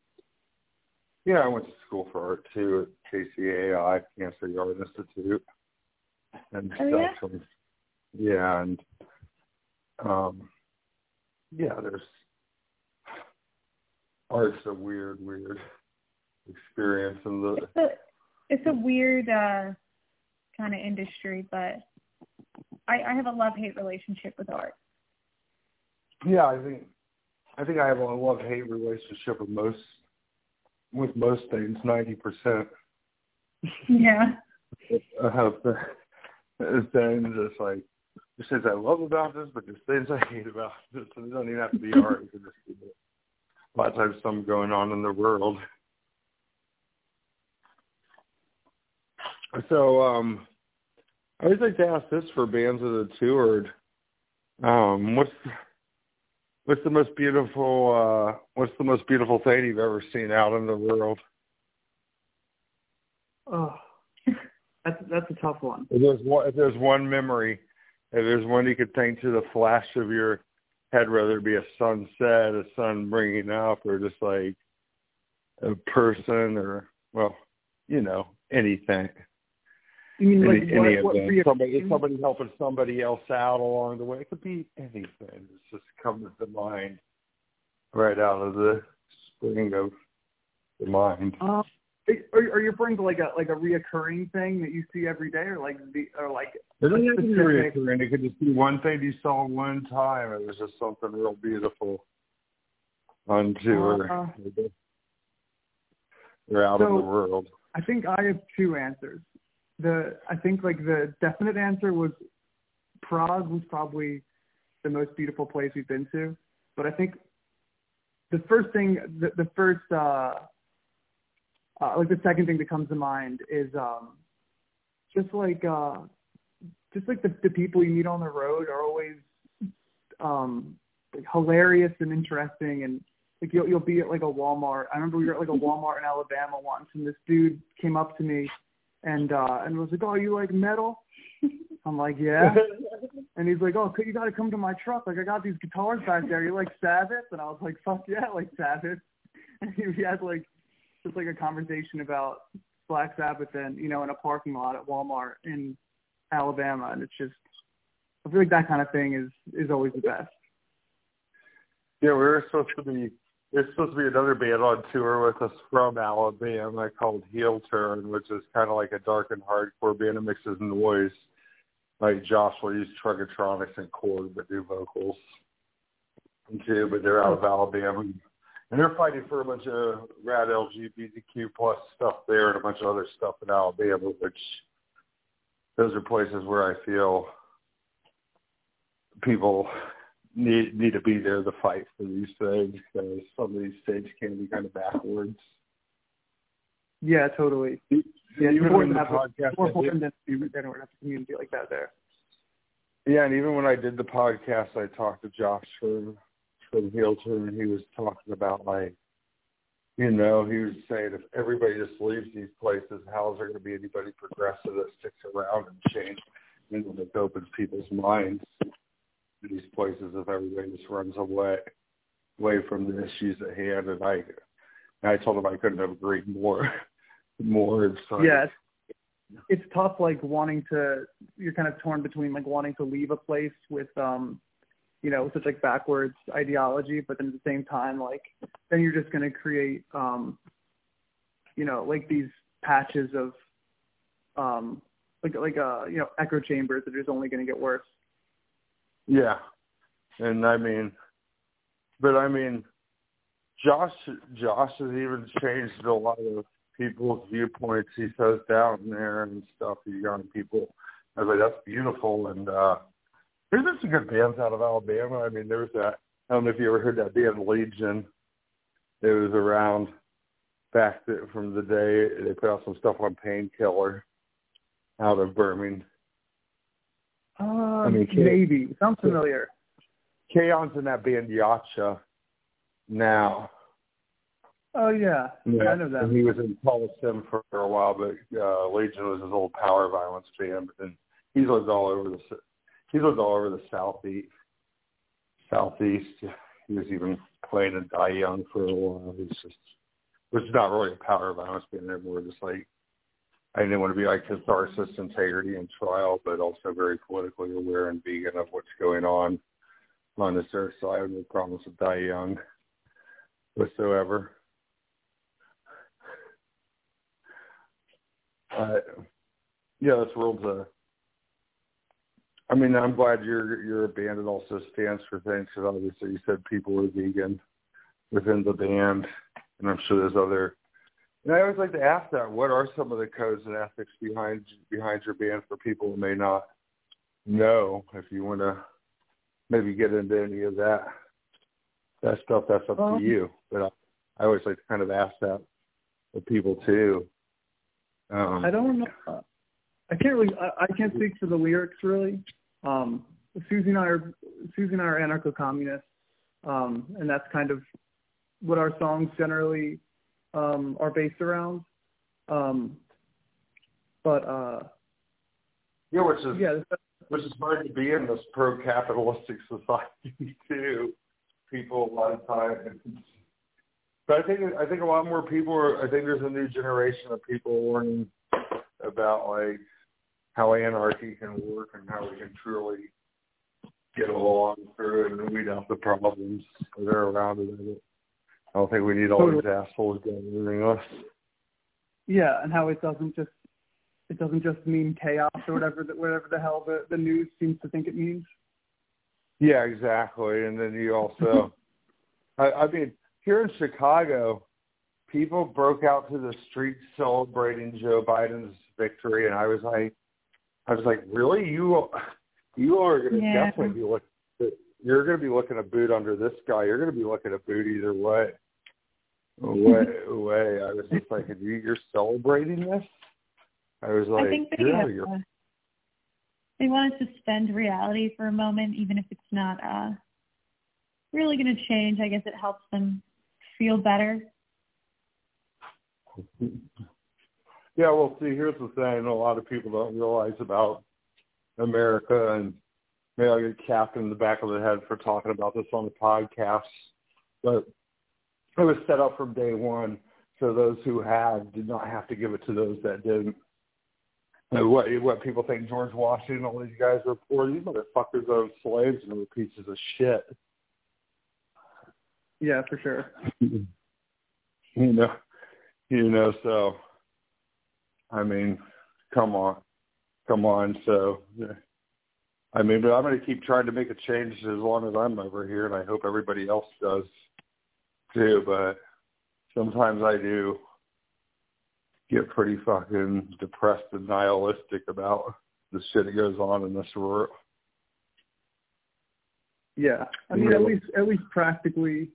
Yeah, I went to school for art too at KCAI, City Art Institute, and
Oh, yeah?
yeah, and um, yeah, there's art's a weird, weird experience, and the
It's a it's a weird uh kind of industry, but I, I have a love hate relationship with art.
yeah, I think I think I have a love hate relationship with most with most things, ninety percent.
Yeah.
of the things it's like there's things I love about this, but there's things I hate about this. And it doesn't even have to be art. It just be a lot of times something going on in the world. So um I always like to ask this for bands that have toured. Um, what's what's the most beautiful uh what's the most beautiful thing you've ever seen out in the world?
Oh, that's that's a tough one.
If there's one, if there's one memory, if there's one you could think to the flash of your head, whether it be a sunset, a sun bringing up, or just like a person, or well, you know, anything,
You mean like
any, any
what, what.
Somebody,
reoccurring-
somebody helping somebody else out along the way. It could be anything. It's just comes to mind right out of the spring of the mind.
Uh, are, are you referring to like a like a reoccurring thing that you see every day, or like the or like
It doesn't have to be
specific-
recurring. It could just be one thing you saw one time. It was just something real beautiful on tour.
Uh,
They're out of the world.
I think I have two answers. The I think like the definite answer was Prague was probably the most beautiful place we've been to, but I think the first thing the, the first uh, uh like the second thing that comes to mind is um just like uh just like the the people you meet on the road are always um like hilarious and interesting. And like you'll you'll be at like a Walmart. I remember we were at like a Walmart in Alabama once and this dude came up to me and uh and was like, Oh, you like metal? I'm like, Yeah and he's like, Oh, you gotta come to my truck, like I got these guitars back there, you like Sabbath? And I was like, Fuck yeah, I like Sabbath and he, he had like just like a conversation about Black Sabbath and, you know, in a parking lot at Walmart in Alabama and it's just I feel like that kind of thing is is always the best.
Yeah, we were supposed to be there's supposed to be another band on tour with us from Alabama called Heel Turn, which is kind of like a dark and hardcore band that mixes noise. Like Josh will use Truggatronics and chord, but do vocals too. But they're out of Alabama, and they're fighting for a bunch of rad LGBTQ plus stuff there and a bunch of other stuff in Alabama, which those are places where I feel people need need to be there to fight for these things because some of these states can be kind of backwards.
Yeah, totally.
Yeah, even when the podcast,
more important than than have a community like that there.
Yeah, and even when I did the podcast, I talked to Josh from from Heel Turn, and he was talking about like, you know, he was saying if everybody just leaves these places, how is there going to be anybody progressive that sticks around and change? And it opens people's minds these places if everybody just runs away away from the issues at hand. And I I told him I couldn't have agreed more. more. It's
it's, it's tough. Like wanting to, you're kind of torn between like wanting to leave a place with, um, you know, such like backwards ideology, but then at the same time, like then you're just going to create, um, you know, like these patches of, um, like like uh, you know, echo chambers that are just only going to get worse.
Yeah, and I mean, but I mean, Josh Josh has even changed a lot of people's viewpoints. He says down there and stuff. You young people, I was like, that's beautiful. And uh there's some good bands out of Alabama. I mean, there was that. I don't know if you ever heard that band Legion. It was around back from the day they put out some stuff on Painkiller out of Birmingham.
Um, I mean, maybe. Sounds familiar.
Kayhan's in that band Yautja now.
Oh yeah, yeah, I know that.
And he was in Sim for a while, but uh, Legion was his old power violence band, and he's lived all over the he's lived all over the southeast. Southeast. He was even playing in Die Young for a while. He's just, which is not really a power violence band. They're more just like I didn't want to be like catharsis, integrity, and trial, but also very politically aware and vegan of what's going on on this earth. So I have no problems with Die Young whatsoever. Uh, yeah, this world's a. I mean, I'm glad your your band it also stands for things because obviously you said people are vegan within the band, and I'm sure there's other and I always like to ask that: what are some of the codes and ethics behind behind your band for people who may not know? If you want to maybe get into any of that that stuff, that's up um, to you. But I, I always like to kind of ask that of people too.
Um, I don't know. I can't really. I, I can't speak for the lyrics really. Um, Susie and I are Susie and I are anarcho-communists, um, and that's kind of what our songs generally um, are based around. Um, but uh,
yeah, which is
yeah,
which is hard to be in this pro-capitalistic society too. People a lot of times. But I think I think a lot more people are. I think there's a new generation of people learning about like how anarchy can work and how we can truly get along through it and weed out the problems that are around it. I don't think we need all these assholes gathering us.
Yeah, and how it doesn't just it doesn't just mean chaos or whatever that whatever the hell the, the news seems to think it means.
Yeah, exactly. And then you also I, I mean, here in Chicago, people broke out to the streets celebrating Joe Biden's victory and I was like I was like, Really? You you are gonna yeah. definitely be looking you're going to be looking a boot under this guy. You're going to be looking a boot either way. way, way. I was just like, you, you're celebrating this. I was like,
I think
yeah,
you're. they want to suspend reality for a moment, even if it's not uh, really going to change. I guess it helps them feel better.
Yeah, well, see, here's the thing: a lot of people don't realize about America, and maybe I'll get capped in the back of the head for talking about this on the podcast, but it was set up from day one so those who had did not have to give it to those that didn't. And what what people think George Washington, all these guys were poor. These motherfuckers owned slaves and were pieces of shit.
Yeah, for sure.
you know, you know. So, I mean, come on, come on. So, I mean, but I'm going to keep trying to make a change as long as I'm over here, and I hope everybody else does too. But sometimes I do get pretty fucking depressed and nihilistic about the shit that goes on in this world.
Yeah, I mean, at least at least practically,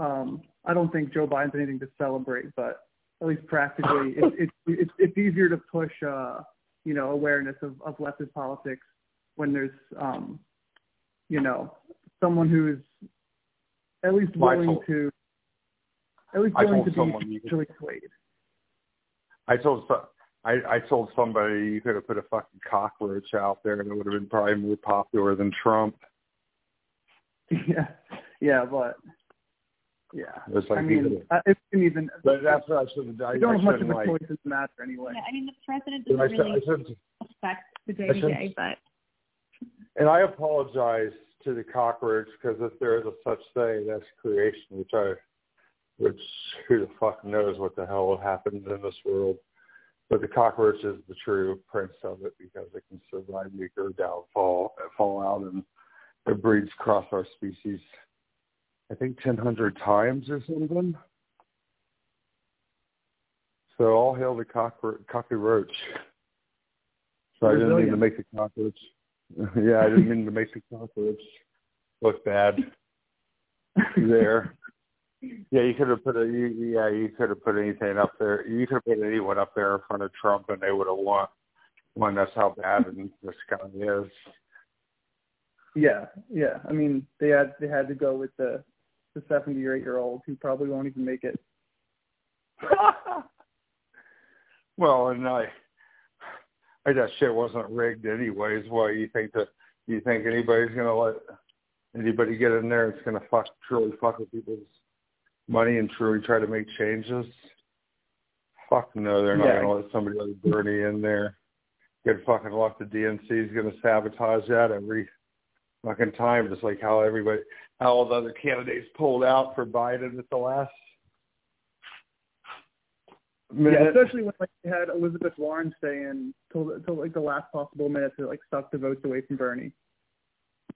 um, I don't think Joe Biden's anything to celebrate, but at least practically, it's it's it's it's easier to push, uh, you know, awareness of of leftist politics when there's, um, you know, someone who's at least willing to at least willing to be actually swayed.
I told I, I told somebody you could have put a fucking cockroach out there and it would have been probably more popular than Trump.
Yeah, yeah, but yeah,
it's like
I mean, it can even.
But that's what I should
have. You don't have much of a
like,
choice in the matter anyway.
Yeah, I mean the president doesn't really I said, affect the day to day, but.
And I apologize to the cockroach because if there is a such thing, that's creation, which I which who the fuck knows what the hell happens in this world. But the cockroach is the true prince of it because it can survive nuclear downfall, fallout, and it breeds across our species. I think 1,000 times or something. So all hail the cockro- cockroach. So I didn't mean to make the cockroach. yeah, I didn't mean to make the cockroach look bad there. Yeah, you could have put a you, yeah, you could have put anything up there. You could have put anyone up there in front of Trump, and they would have won. Won. That's how bad this guy is.
Yeah, yeah. I mean, they had they had to go with the the seventy or eight year old who probably won't even make it.
well, and I that shit wasn't rigged anyways. Why you think that? You think anybody's gonna let anybody get in there? It's gonna fuck truly fuck with people's money and truly try to make changes? Fuck no, they're not yeah. going to let somebody like Bernie in there. Good fucking luck. The DNC is going to sabotage that every fucking time, just like how everybody, how all the other candidates pulled out for Biden at the last minute.
Yeah, especially when like they had Elizabeth Warren saying till till like the last possible minute to like suck the votes away from Bernie.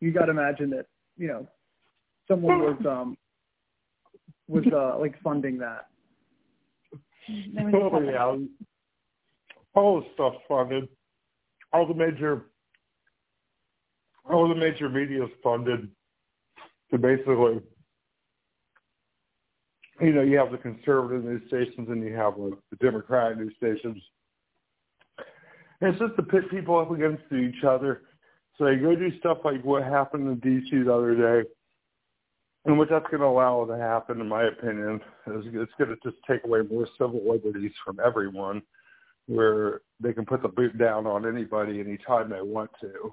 You got to imagine that you know someone was um was uh, like funding that.
Oh yeah, all the stuff funded. All the major, all the major media is funded to basically, you know, you have the conservative news stations and you have like, the Democratic news stations. And it's just to pit people up against each other. So they go do stuff like what happened in D.C. the other day and what that's going to allow to happen, in my opinion, is it's going to just take away more civil liberties from everyone, where they can put the boot down on anybody anytime they want to.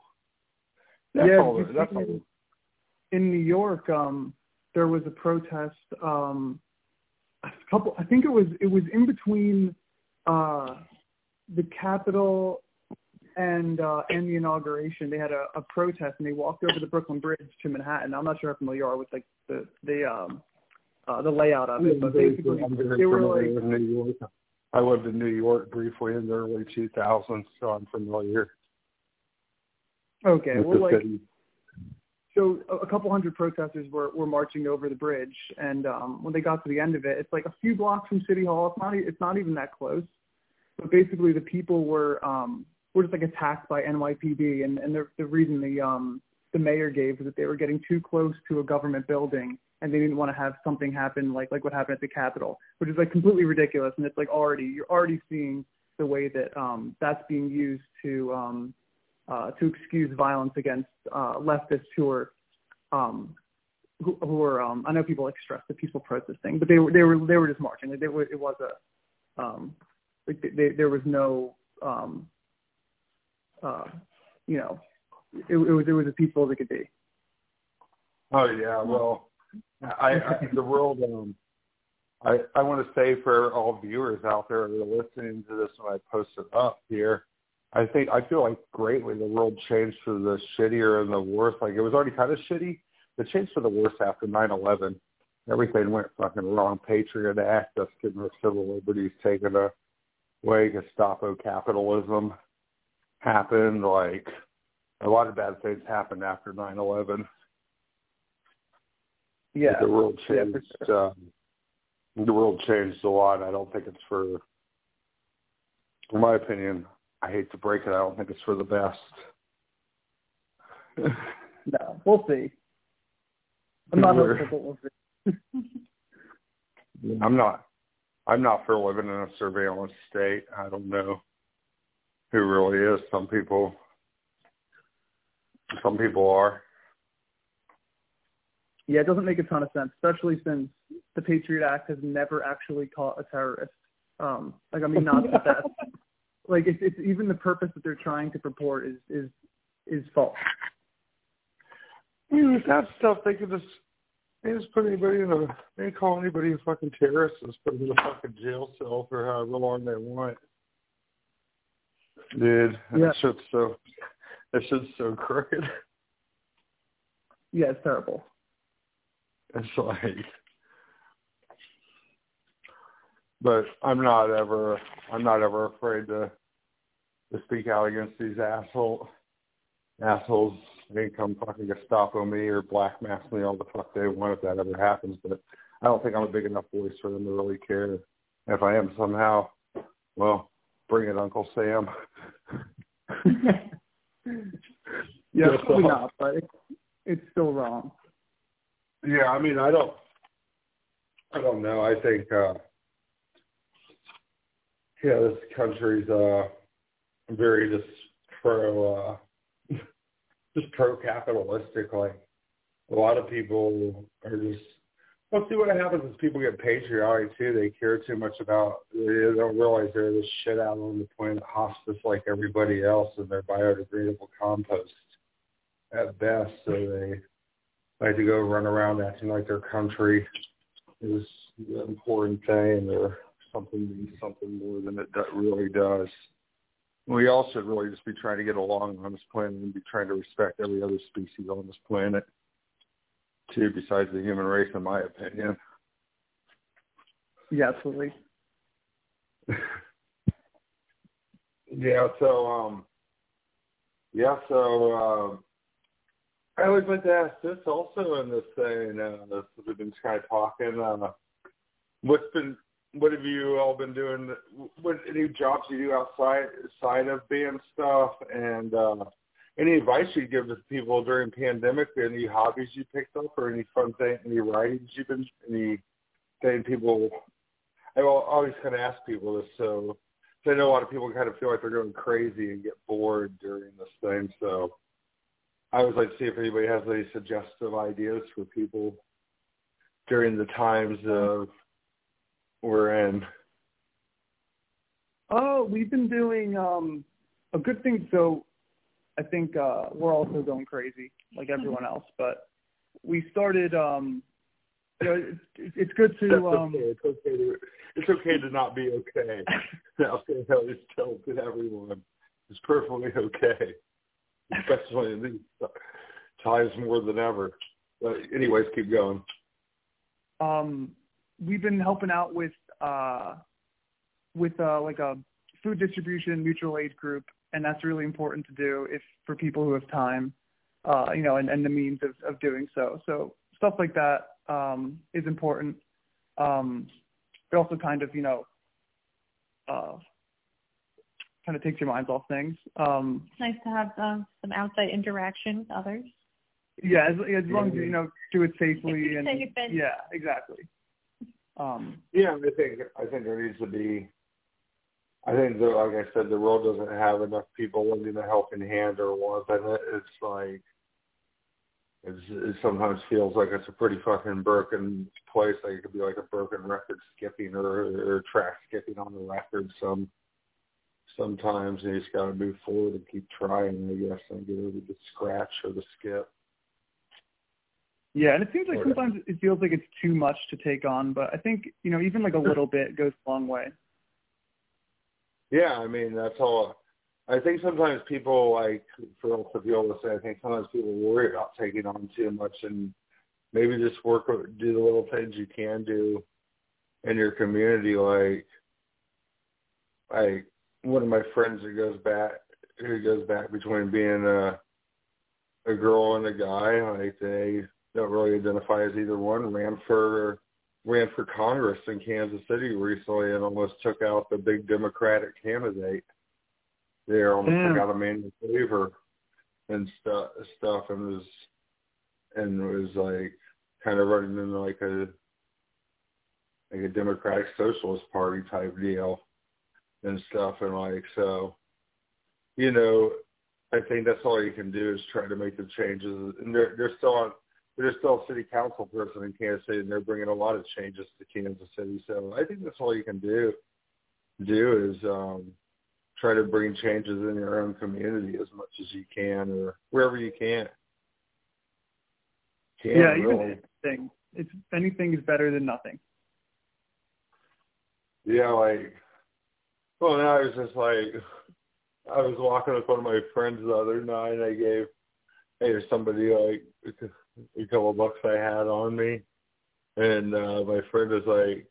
That's
yeah,
all, that's all.
in New York, um, there was a protest. Um, a couple, I think it was it was in between uh, the Capitol and uh, and the inauguration, they had a, a protest and they walked over the Brooklyn Bridge to Manhattan. I'm not sure how familiar you are with like the the um uh, the layout of it, but basically they were like.
New York. I lived in New York briefly in the early 2000s, so I'm familiar.
Okay, well, like. So a couple hundred protesters were were marching over the bridge, and um when they got to the end of it, it's like a few blocks from City Hall. It's not it's not even that close, but basically the people were um were just like attacked by NYPD, and and the the reason the um the mayor gave was that they were getting too close to a government building and they didn't want to have something happen like like what happened at the Capitol, which is like completely ridiculous. And it's like already you're already seeing the way that um that's being used to um uh, to excuse violence against uh, leftists who were um, who, who were um, I know people like stress the peaceful protesting, but they were they were they were just marching. They were, it was a um, like they, there was no um, uh, you know it, it was it was as peaceful as it could be.
Oh yeah, well, I, I the world. Um, I I want to say for all viewers out there that are listening to this when I post it up here, I think I feel like greatly the world changed for the shittier and the worse. Like it was already kind of shitty. It changed for the worse after nine eleven. Everything went fucking wrong. Patriot Act, us getting our civil liberties taken away. Gestapo capitalism happened. Like a lot of bad things happened after nine eleven.
Yeah,
the world changed.
Yeah, sure.
um, the world changed a lot. I don't think it's for, in my opinion, I hate to break it. I don't think it's for the best.
no, we'll see. I'm not hopeful, we'll see.
I'm not. I'm not for living in a surveillance state. I don't know who really is. Some people. Some people are.
Yeah, it doesn't make a ton of sense, especially since the Patriot Act has never actually caught a terrorist. Um, like, I mean, not the best. Like, it's, it's even the purpose that they're trying to purport is is is false.
I mean, with that stuff, they could just they just put anybody in a they call anybody a fucking terrorist and just put them in a fucking jail cell for however long they want. Dude,
Yeah.
that shit's so that shit's so crooked.
Yeah, it's terrible.
It's like, but I'm not ever, I'm not ever afraid to to speak out against these asshole assholes. They can come fucking Gestapo me or black mask me all the fuck they want if that ever happens. But I don't think I'm a big enough voice for them to really care. If I am somehow, well, bring it, Uncle Sam.
Yeah,
That's
probably not, but it's, it's still wrong.
Yeah, I mean, I don't, I don't know. I think, uh, yeah, this country's uh very just pro, uh, just pro capitalistic. Like a lot of people are just. Well, see what happens is people get patriotic too. They care too much about. They don't realize they're this shit out on the planet hospice like everybody else, and they're biodegradable compost at best. So they like to go run around acting like their country is the important thing or something means something more than it really does. We all should really just be trying to get along on this planet and be trying to respect every other species on this planet, too, besides the human race, in my opinion.
Yeah, absolutely.
yeah, so, um, yeah, so, um, I always like to ask this also in this thing, uh, this, we've been kind of talking, uh, what's been, what have you all been doing, what, any jobs you do outside, side of band stuff, and, uh, any advice you give to people during pandemic, any hobbies you picked up, or any fun thing, any writings you've been, any thing people, I always kind of ask people this, so, I know a lot of people kind of feel like they're going crazy and get bored during this thing, so, I would like to see if anybody has any suggestive ideas for people during the times of we're in.
Oh, we've been doing um a good thing. So I think uh we're also going crazy like everyone else, but we started. um you know, it's, it's good
That's
to. um
okay. It's okay to it's okay to not be okay. I'll say I always tell to everyone. It's perfectly okay. Especially in these times more than ever. But anyways, keep going.
um we've been helping out with uh with uh like a food distribution mutual aid group and that's really important to do if for people who have time uh you know and, and the means of, of doing so. So stuff like that um is important. Um it also kind of you know uh kind of takes your minds off things. Um
It's nice to have um, some outside interaction with others.
yeah as, as long as you, you know do it safely and
Safe and-
yeah exactly um
Yeah, I think I think there needs to be I think that, like I said, the world doesn't have enough people lending a helping hand or want, and it's like it's, it sometimes feels like it's a pretty fucking broken place. Like it could be like a broken record skipping or, or track skipping on the record. Some sometimes you just got to move forward and keep trying. I guess and get over the scratch or the skip.
Yeah, and it seems like sometimes it feels like it's too much to take on, but I think you know even like a little bit goes a long way.
Yeah, I mean that's all. I think sometimes people like for us to be able to say, I think sometimes people worry about taking on too much and maybe just work do the little things you can do in your community like like one of my friends who goes back who goes back between being a a girl and a guy, like they don't really identify as either one, ran for ran for Congress in Kansas City recently and almost took out the big Democratic candidate there, almost
yeah.
took hmm. out Emanuel Cleaver and stuff stuff and was and was like kind of running into like a like a Democratic Socialist Party type deal and stuff and like so you know I think that's all you can do is try to make the changes and they're they're still on they're still a city council person in Kansas City, and they're bringing a lot of changes to Kansas City. So I think that's all you can do. Do is um, try to bring changes in your own community as much as you can, or wherever you can.
can yeah, really. even anything. It's anything is better than nothing.
Yeah, like well, now I was just like I was walking with one of my friends the other night. and I gave hey, to somebody like a couple bucks I had on me, and uh, my friend was like,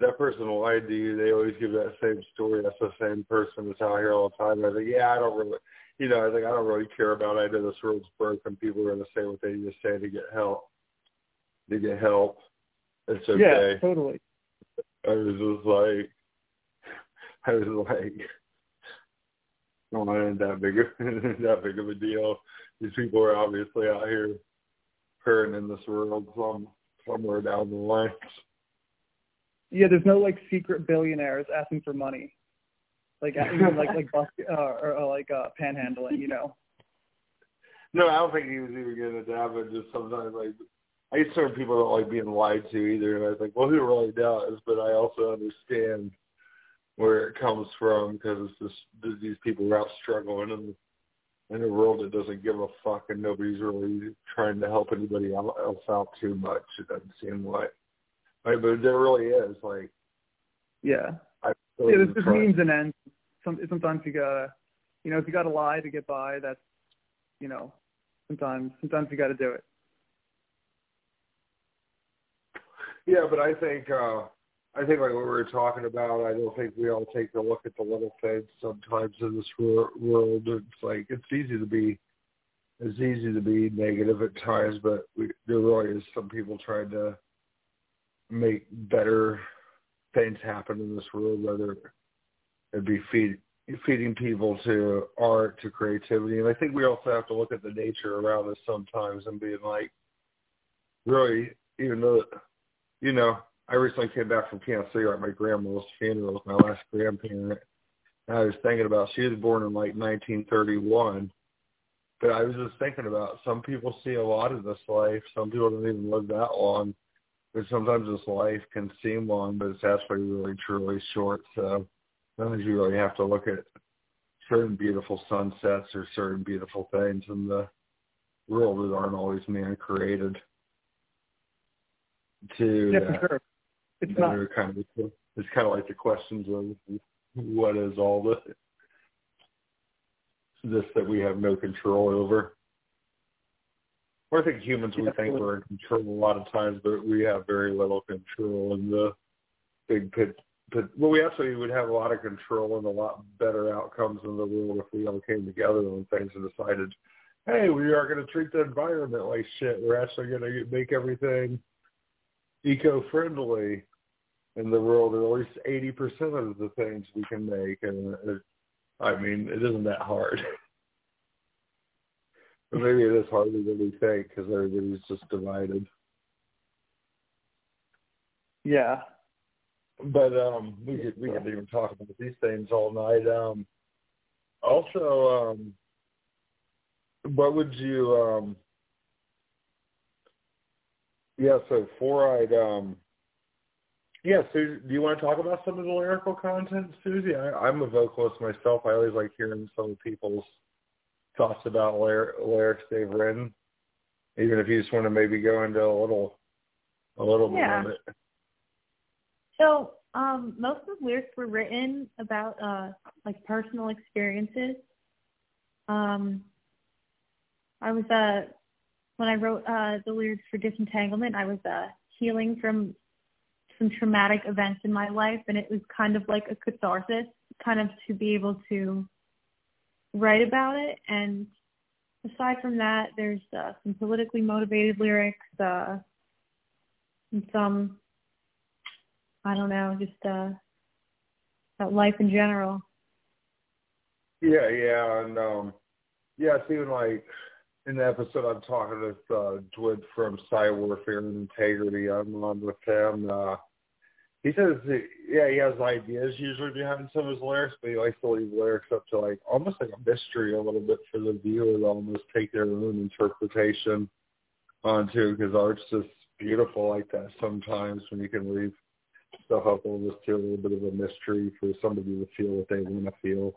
"That person lied to you. They always give that same story. That's the same person that's out here all the time." I was like, "Yeah, I don't really, you know, I think I don't really care about. It. I know this world's broken. People are going to say what they need to say to get help. To get help, it's okay.
Yeah, totally.
I was just like, I was like, no, it ain't that big of that big of a deal. These people are obviously out here hurting in this world some somewhere down the line.
Yeah, there's no like secret billionaires asking for money, like even like like bus uh, or, or like uh, panhandling, you know.
No, I don't think he was even getting into that, but just sometimes like I used certain people don't like being lied to either, and I was like, well, who really does? But I also understand where it comes from because it's just these people are out struggling and in a world that doesn't give a fuck and nobody's really trying to help anybody else out too much. It doesn't seem like, right? But there really is like,
yeah,
I
yeah. There's just means and ends. Some, sometimes you gotta, you know, if you gotta lie to get by, that's, you know, sometimes sometimes you gotta do it.
Yeah, but I think uh I think like what we were talking about, I don't think we all take a look at the little things sometimes in this world. It's like it's easy to be it's easy to be negative at times, but we, there really is some people trying to make better things happen in this world, whether it be feed, feeding people to art, to creativity. And I think we also have to look at the nature around us sometimes and being like, really, even though, you know, I recently came back from Kansas City at my grandma's funeral my last grandparent. And I was thinking about she was born in like 1931, but I was just thinking about some people see a lot of this life. Some people don't even live that long, but sometimes this life can seem long, but it's actually really truly short. So sometimes you really have to look at certain beautiful sunsets or certain beautiful things in the world that aren't always man created. To
yeah, for sure it's not
kind of it's kind of like the questions of what is all this this that we have no control over. Or I think humans we think we're in control a lot of times, but we have very little control in the big pit. But well, we actually would have a lot of control and a lot better outcomes in the world if we all came together on things and decided, hey, we are going to treat the environment like shit. We're actually going to make everything eco-friendly in the world, or at least eighty percent of the things we can make. And it, I mean, it isn't that hard. but maybe it is harder than we think because everybody's just divided.
Yeah,
but um, we could we could even talk about these things all night. Um, also, um, what would you? Um, yeah, so Fluoride. Um, yeah, so do you want to talk about some of the lyrical content, Susie? I, I'm a vocalist myself. I always like hearing some of people's thoughts about lyrics they've written, even if you just want to maybe go into a little, a little
yeah.
bit of it.
So um, most of the lyrics were written about uh, like personal experiences. Um, I was uh, when I wrote uh, the lyrics for Disentanglement, I was uh, healing from some traumatic events in my life, and it was kind of like a catharsis, kind of to be able to write about it. And aside from that, there's uh, some politically motivated lyrics, uh, and some I don't know, just uh, about life in general.
Yeah, yeah, and um, yeah, it's even like in the episode I'm talking with uh, Dwid from Psywarfare and Integrity. I'm on with him. Uh, he says, yeah, he has ideas usually behind some of his lyrics, but he likes to leave lyrics up to like almost like a mystery a little bit for the viewer to almost take their own interpretation onto because art's just beautiful like that sometimes when you can leave stuff up almost to a little bit of a mystery for somebody to feel what they want to feel.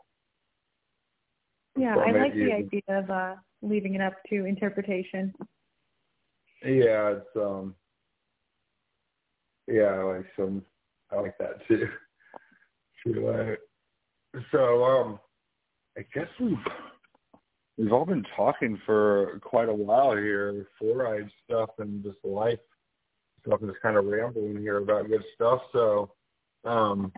Yeah, I like the idea of uh, leaving it up to interpretation.
Yeah, it's um, yeah, I like some, I like that too. too uh, so um, I guess we've we've all been talking for quite a while here, Fluoride stuff and just life stuff, and just kind of rambling here about good stuff. So, um,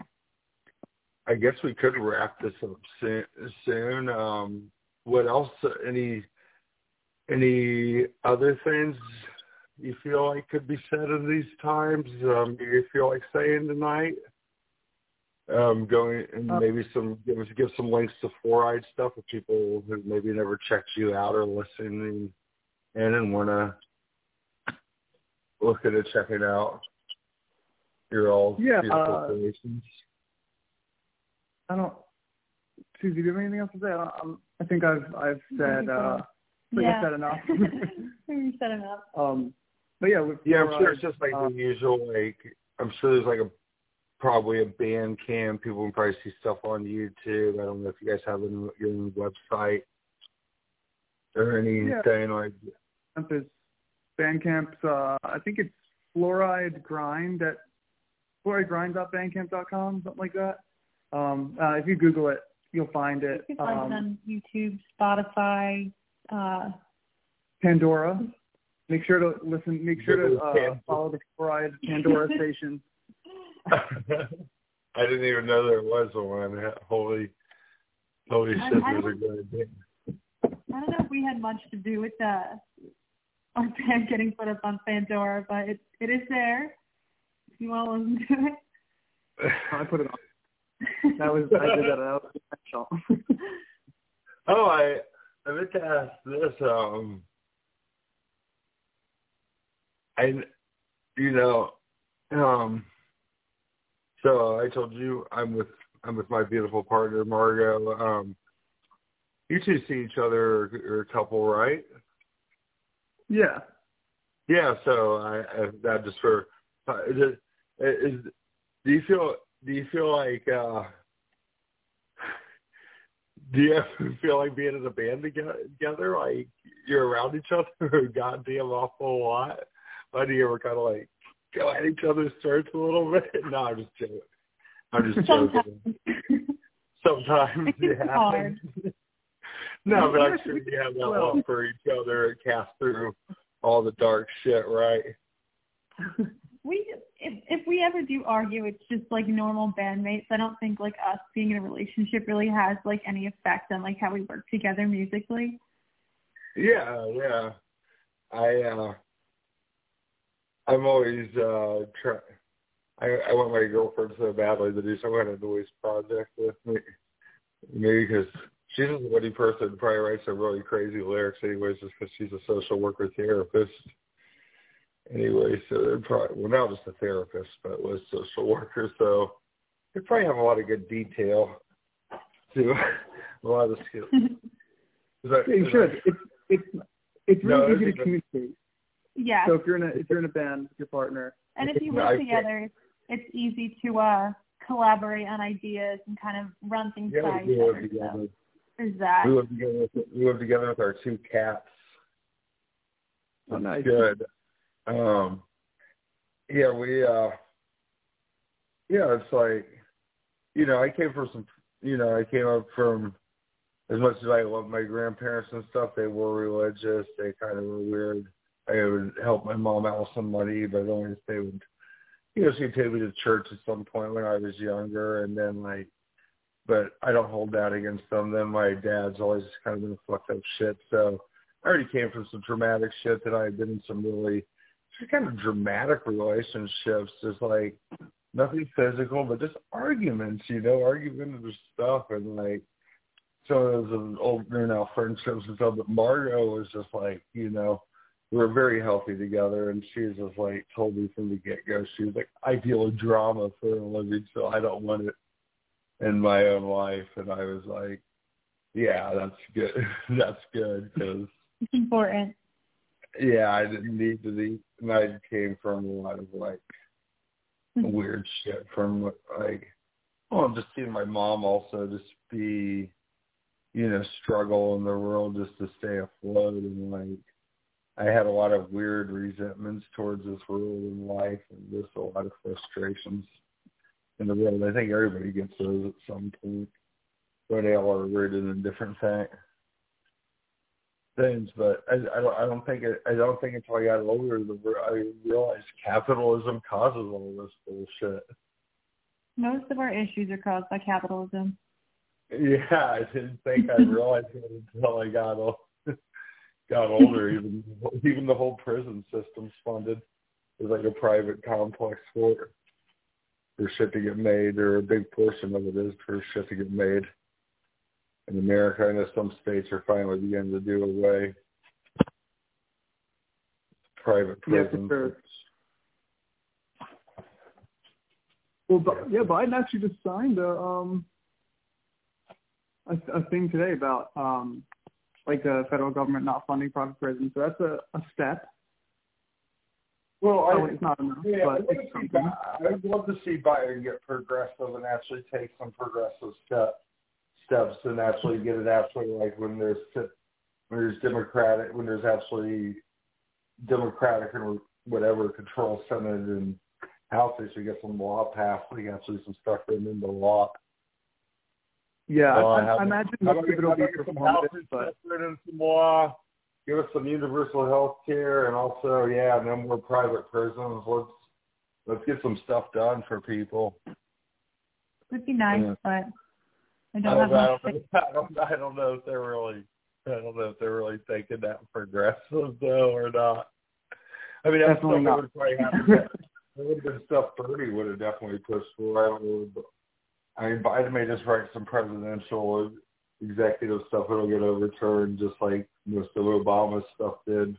I guess we could wrap this up soon. soon. Um, what else? Any any other things you feel like could be said in these times? Um, do you feel like saying tonight? Um, going and uh, maybe some give give some links to Fluoride stuff for people who maybe never checked you out or listening in and want to look at it, check it out. You're all
yeah,
beautiful
uh,
creations.
I don't. Susie, do you have anything else to say? I, I think I've I've said uh,
yeah.
I said enough.
you said enough.
Um, but yeah, with,
yeah, I'm sure it's just like
uh,
the usual. Like I'm sure there's like a probably a Bandcamp. People can probably see stuff on YouTube. I don't know if you guys have a your own website or anything
yeah.
like.
There's Bandcamp's. Uh, I think it's fluoride grind at fluoridegrind.bandcamp.com, something like that. Um, uh, if you Google it, you'll find it.
You can find
um,
it on YouTube, Spotify, uh,
Pandora. Make sure to listen. Make sure to uh, follow the Fluoride Pandora station.
I didn't even know there was one. Holy, holy shit! There's a good idea.
I don't know if we had much to do with that our band getting put up on Pandora, but it it is there. If you want to listen to it.
I put it on. That was I did that. That was
intentional. oh, I I meant to ask this. Um, I, you know, um, so I told you I'm with I'm with my beautiful partner Margot. Um, you two see each other or a couple, right?
Yeah.
Yeah. So I, I that just for is, it, is do you feel do you feel like uh do you ever feel like being in a band together? Like you're around each other a goddamn awful lot. Why do you ever kind of like go at each other's throats a little bit? No i'm just joking. I'm just joking. Sometimes it happens
hard.
no but i'm sure you have that love for each other and cast through all the dark shit right
we if if we ever do argue, it's just like normal bandmates. I don't think like us being in a relationship really has like any effect on like how we work together musically.
Yeah, yeah. I uh I'm always uh try I I want my girlfriend so badly to do some kind of noise project with me. Maybe because she's a witty person, probably writes some really crazy lyrics anyways, just because she's a social worker therapist. Anyway, so they're probably well not just a therapist, but was social worker, so they probably have a lot of good detail to a lot of skills.
that, yeah, you should. It's it's it's really no, easy to communicate.
Yeah.
So if you're in a if you're in a band with your partner,
and if you work together, it's easy to uh collaborate on ideas and kind of run things
yeah,
by each other. So there's that.
We live together. With, we live together with our two cats.
Oh, nice.
Good. Um, yeah, we, uh, yeah, it's like, you know, I came from some, you know, I came up from, as much as I love my grandparents and stuff, they were religious. They kind of were weird. I would help my mom out with some money, but always they would, you know, she'd take me to church at some point when I was younger, and then like, but I don't hold that against them. Then my dad's always kind of been fucked up shit, so I already came from some traumatic shit that I had been in some really just kind of dramatic relationships, just like nothing physical, but just arguments, you know, argumentative stuff, and like so it was an old you know friendships and stuff. But Margot was just like, you know, we were very healthy together, and she was just like told me from the get go, she was like, I deal with drama for a living, so I don't want it in my own life, and I was like, yeah, that's good, that's good because
it's important.
Yeah, I didn't need to be. And I came from a lot of like weird shit from like, well, just seeing my mom also just be, you know, struggle in the world just to stay afloat and like. I had a lot of weird resentments towards this world and life and just a lot of frustrations in the world. I think everybody gets those at some point, but they all are rooted in different things things, but I, I don't. I don't think it. I don't think until I got older, the, I realized capitalism causes all this bullshit.
Most of our issues are caused by capitalism.
Yeah, I didn't think I realized it until I got old, got older. even even the whole prison system's funded is like a private complex for for shit to get made, or a big portion of it is for shit to get made in America. I know some states are finally beginning to do away private prisons.
Yeah, sure. Well, yeah, Biden actually just signed a um a, a thing today about um like the federal government not funding private prisons. So that's a, a step.
Well, I,
it's not enough,
yeah,
but
I'd, I'd love to see Biden get progressive and actually take some progressive steps steps and actually get it actually like when there's when there's democratic when there's actually democratic and whatever control senate and house they should get some law passed like actually some stuff written into law.
Yeah uh, I, I imagine most of it will be
performative but some law give us some universal health care and also yeah no more private prisons. Let's let's get some stuff done for people.
Would be nice yeah. but I don't,
I
have
don't, I don't, I don't know if they're really, I don't know if they're really thinking that progressive though or not. I mean, that's
definitely
something would probably happen. there would have been stuff Bernie would have definitely pushed for. I don't know. But, I mean, Biden may just write some presidential executive stuff that'll get overturned, just like most of Obama's stuff did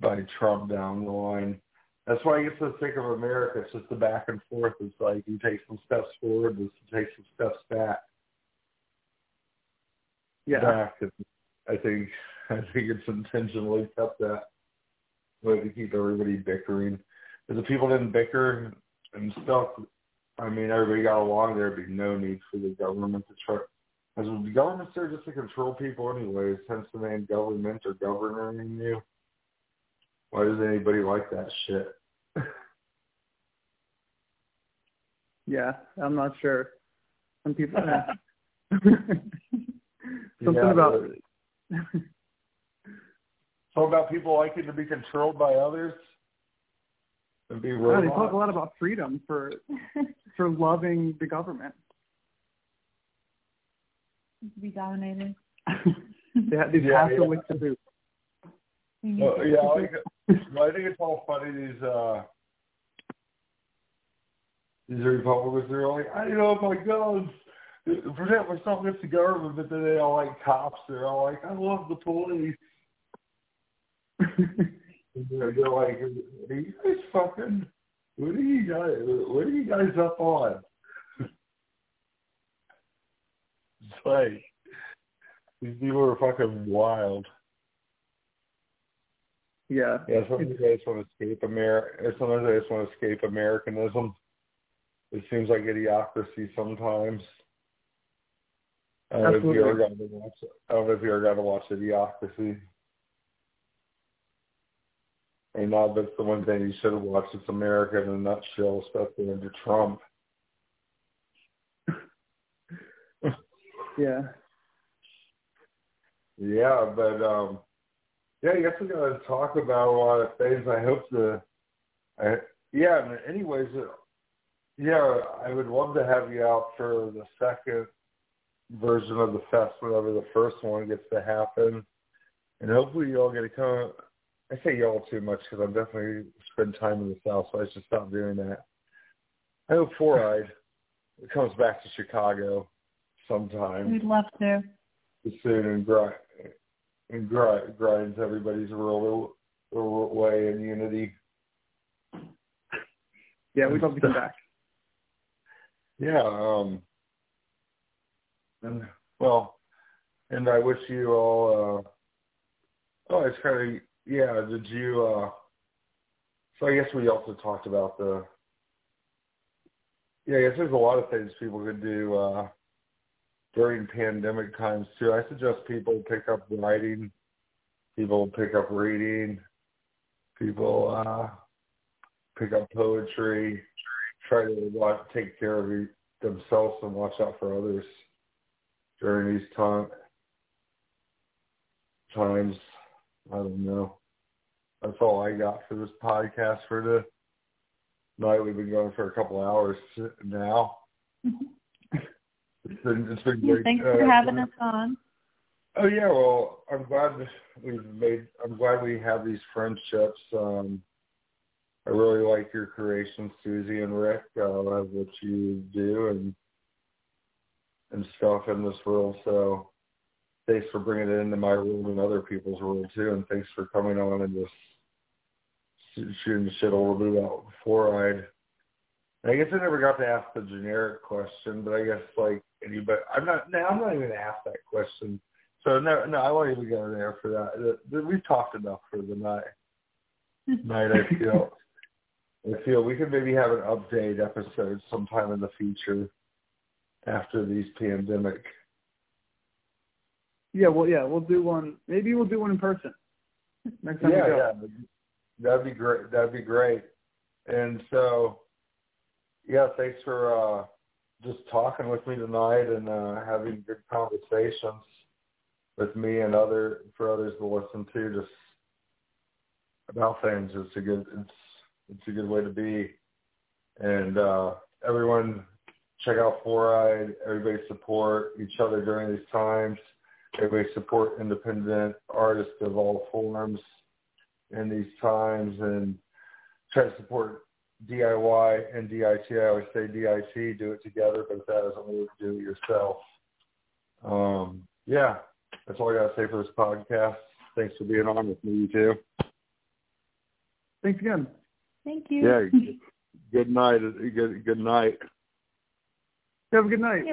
by Trump down the line. That's why I get so sick of America. It's just the back and forth. It's like you take some steps forward, you take some steps back.
Yeah.
Back. I think I think it's intentionally kept that way to keep everybody bickering. If the people didn't bicker and stuff, I mean, everybody got along, there'd be no need for the government to try. Because the government's there just to control people anyways, hence the name government or governing you. Why does anybody like that shit?
yeah, I'm not sure. Some people. Something
yeah,
about.
Something about people liking to be controlled by others and be
Yeah, they talk a lot about freedom for for loving the government.
To be dominated.
they have, these
yeah,
yeah. to boot.
Oh, yeah, I think, well, I think it's all funny. These uh, these Republicans are like, I don't know my guns, protect myself against the government, but then they all like cops. They're all like, I love the police. They're, they're like, are you guys fucking? What are you guys? What are you guys up on? it's like these people are fucking wild.
Yeah.
Yeah, sometimes I just want to escape America. Sometimes I just want to escape Americanism. It seems like idiocracy sometimes. I don't know if you ever got to watch. I don't know if you ever got to watch Idiocracy. And not that's the one thing you should have watched. It's America in a nutshell, especially under Trump.
yeah.
Yeah, but um yeah, I guess we're gonna talk about a lot of things. I hope the I yeah, anyways uh, yeah, I would love to have you out for the second version of the fest whenever the first one gets to happen. And hopefully y'all get to come. I say y'all too much because I'm definitely spend time in the South, so I should stop doing that. I hope Four Eyed comes back to Chicago sometime.
We'd love to.
Soon and grind and grind, grinds everybody's world way in unity.
Yeah, we'd love to come back.
Yeah, um, and well, and I wish you all. Uh, oh, it's kind of yeah. Did you? Uh, so I guess we also talked about the. Yeah, I guess there's a lot of things people could do uh, during pandemic times too. I suggest people pick up writing, people pick up reading, people uh, pick up poetry, try to watch, take care of themselves and watch out for others during these time, times. I don't know. That's all I got for this podcast for the night. We've been going for a couple hours now. it's been it's been great.
Thanks for uh, having us on.
Oh yeah, well, I'm glad we've made. I'm glad we have these friendships. Um, I really like your creations, Susie and Rick. I uh, love what you do, and and stuff in this world. So thanks for bringing it into my world and other people's world too. And thanks for coming on and just shooting shit a little bit about Eyed. I guess I never got to ask the generic question, but I guess like anybody, I'm not. Now I'm not even gonna ask that question. So no, no, I won't even go there for that. We've talked enough for the night. night, I feel. I feel we could maybe have an update episode sometime in the future after these pandemic.
Yeah, well, yeah, we'll do one. Maybe we'll do one in person next time.
Yeah, yeah, that'd be great. That'd be great. And so, yeah, thanks for uh, just talking with me tonight and uh, having good conversations with me and other for others to listen to. Just about things. It's a good. It's it's a good way to be. And uh, everyone check out Fluoride. Everybody support each other during these times. Everybody support independent artists of all forms in these times and try to support DIY and DIT. I always say DIT, do it together, but if that doesn't work, do it yourself. Um, yeah, that's all I got to say for this podcast. Thanks for being on with me, you too.
Thanks again.
Thank you.
Yeah. Good night. Good, good night.
Have a good night.
Yeah,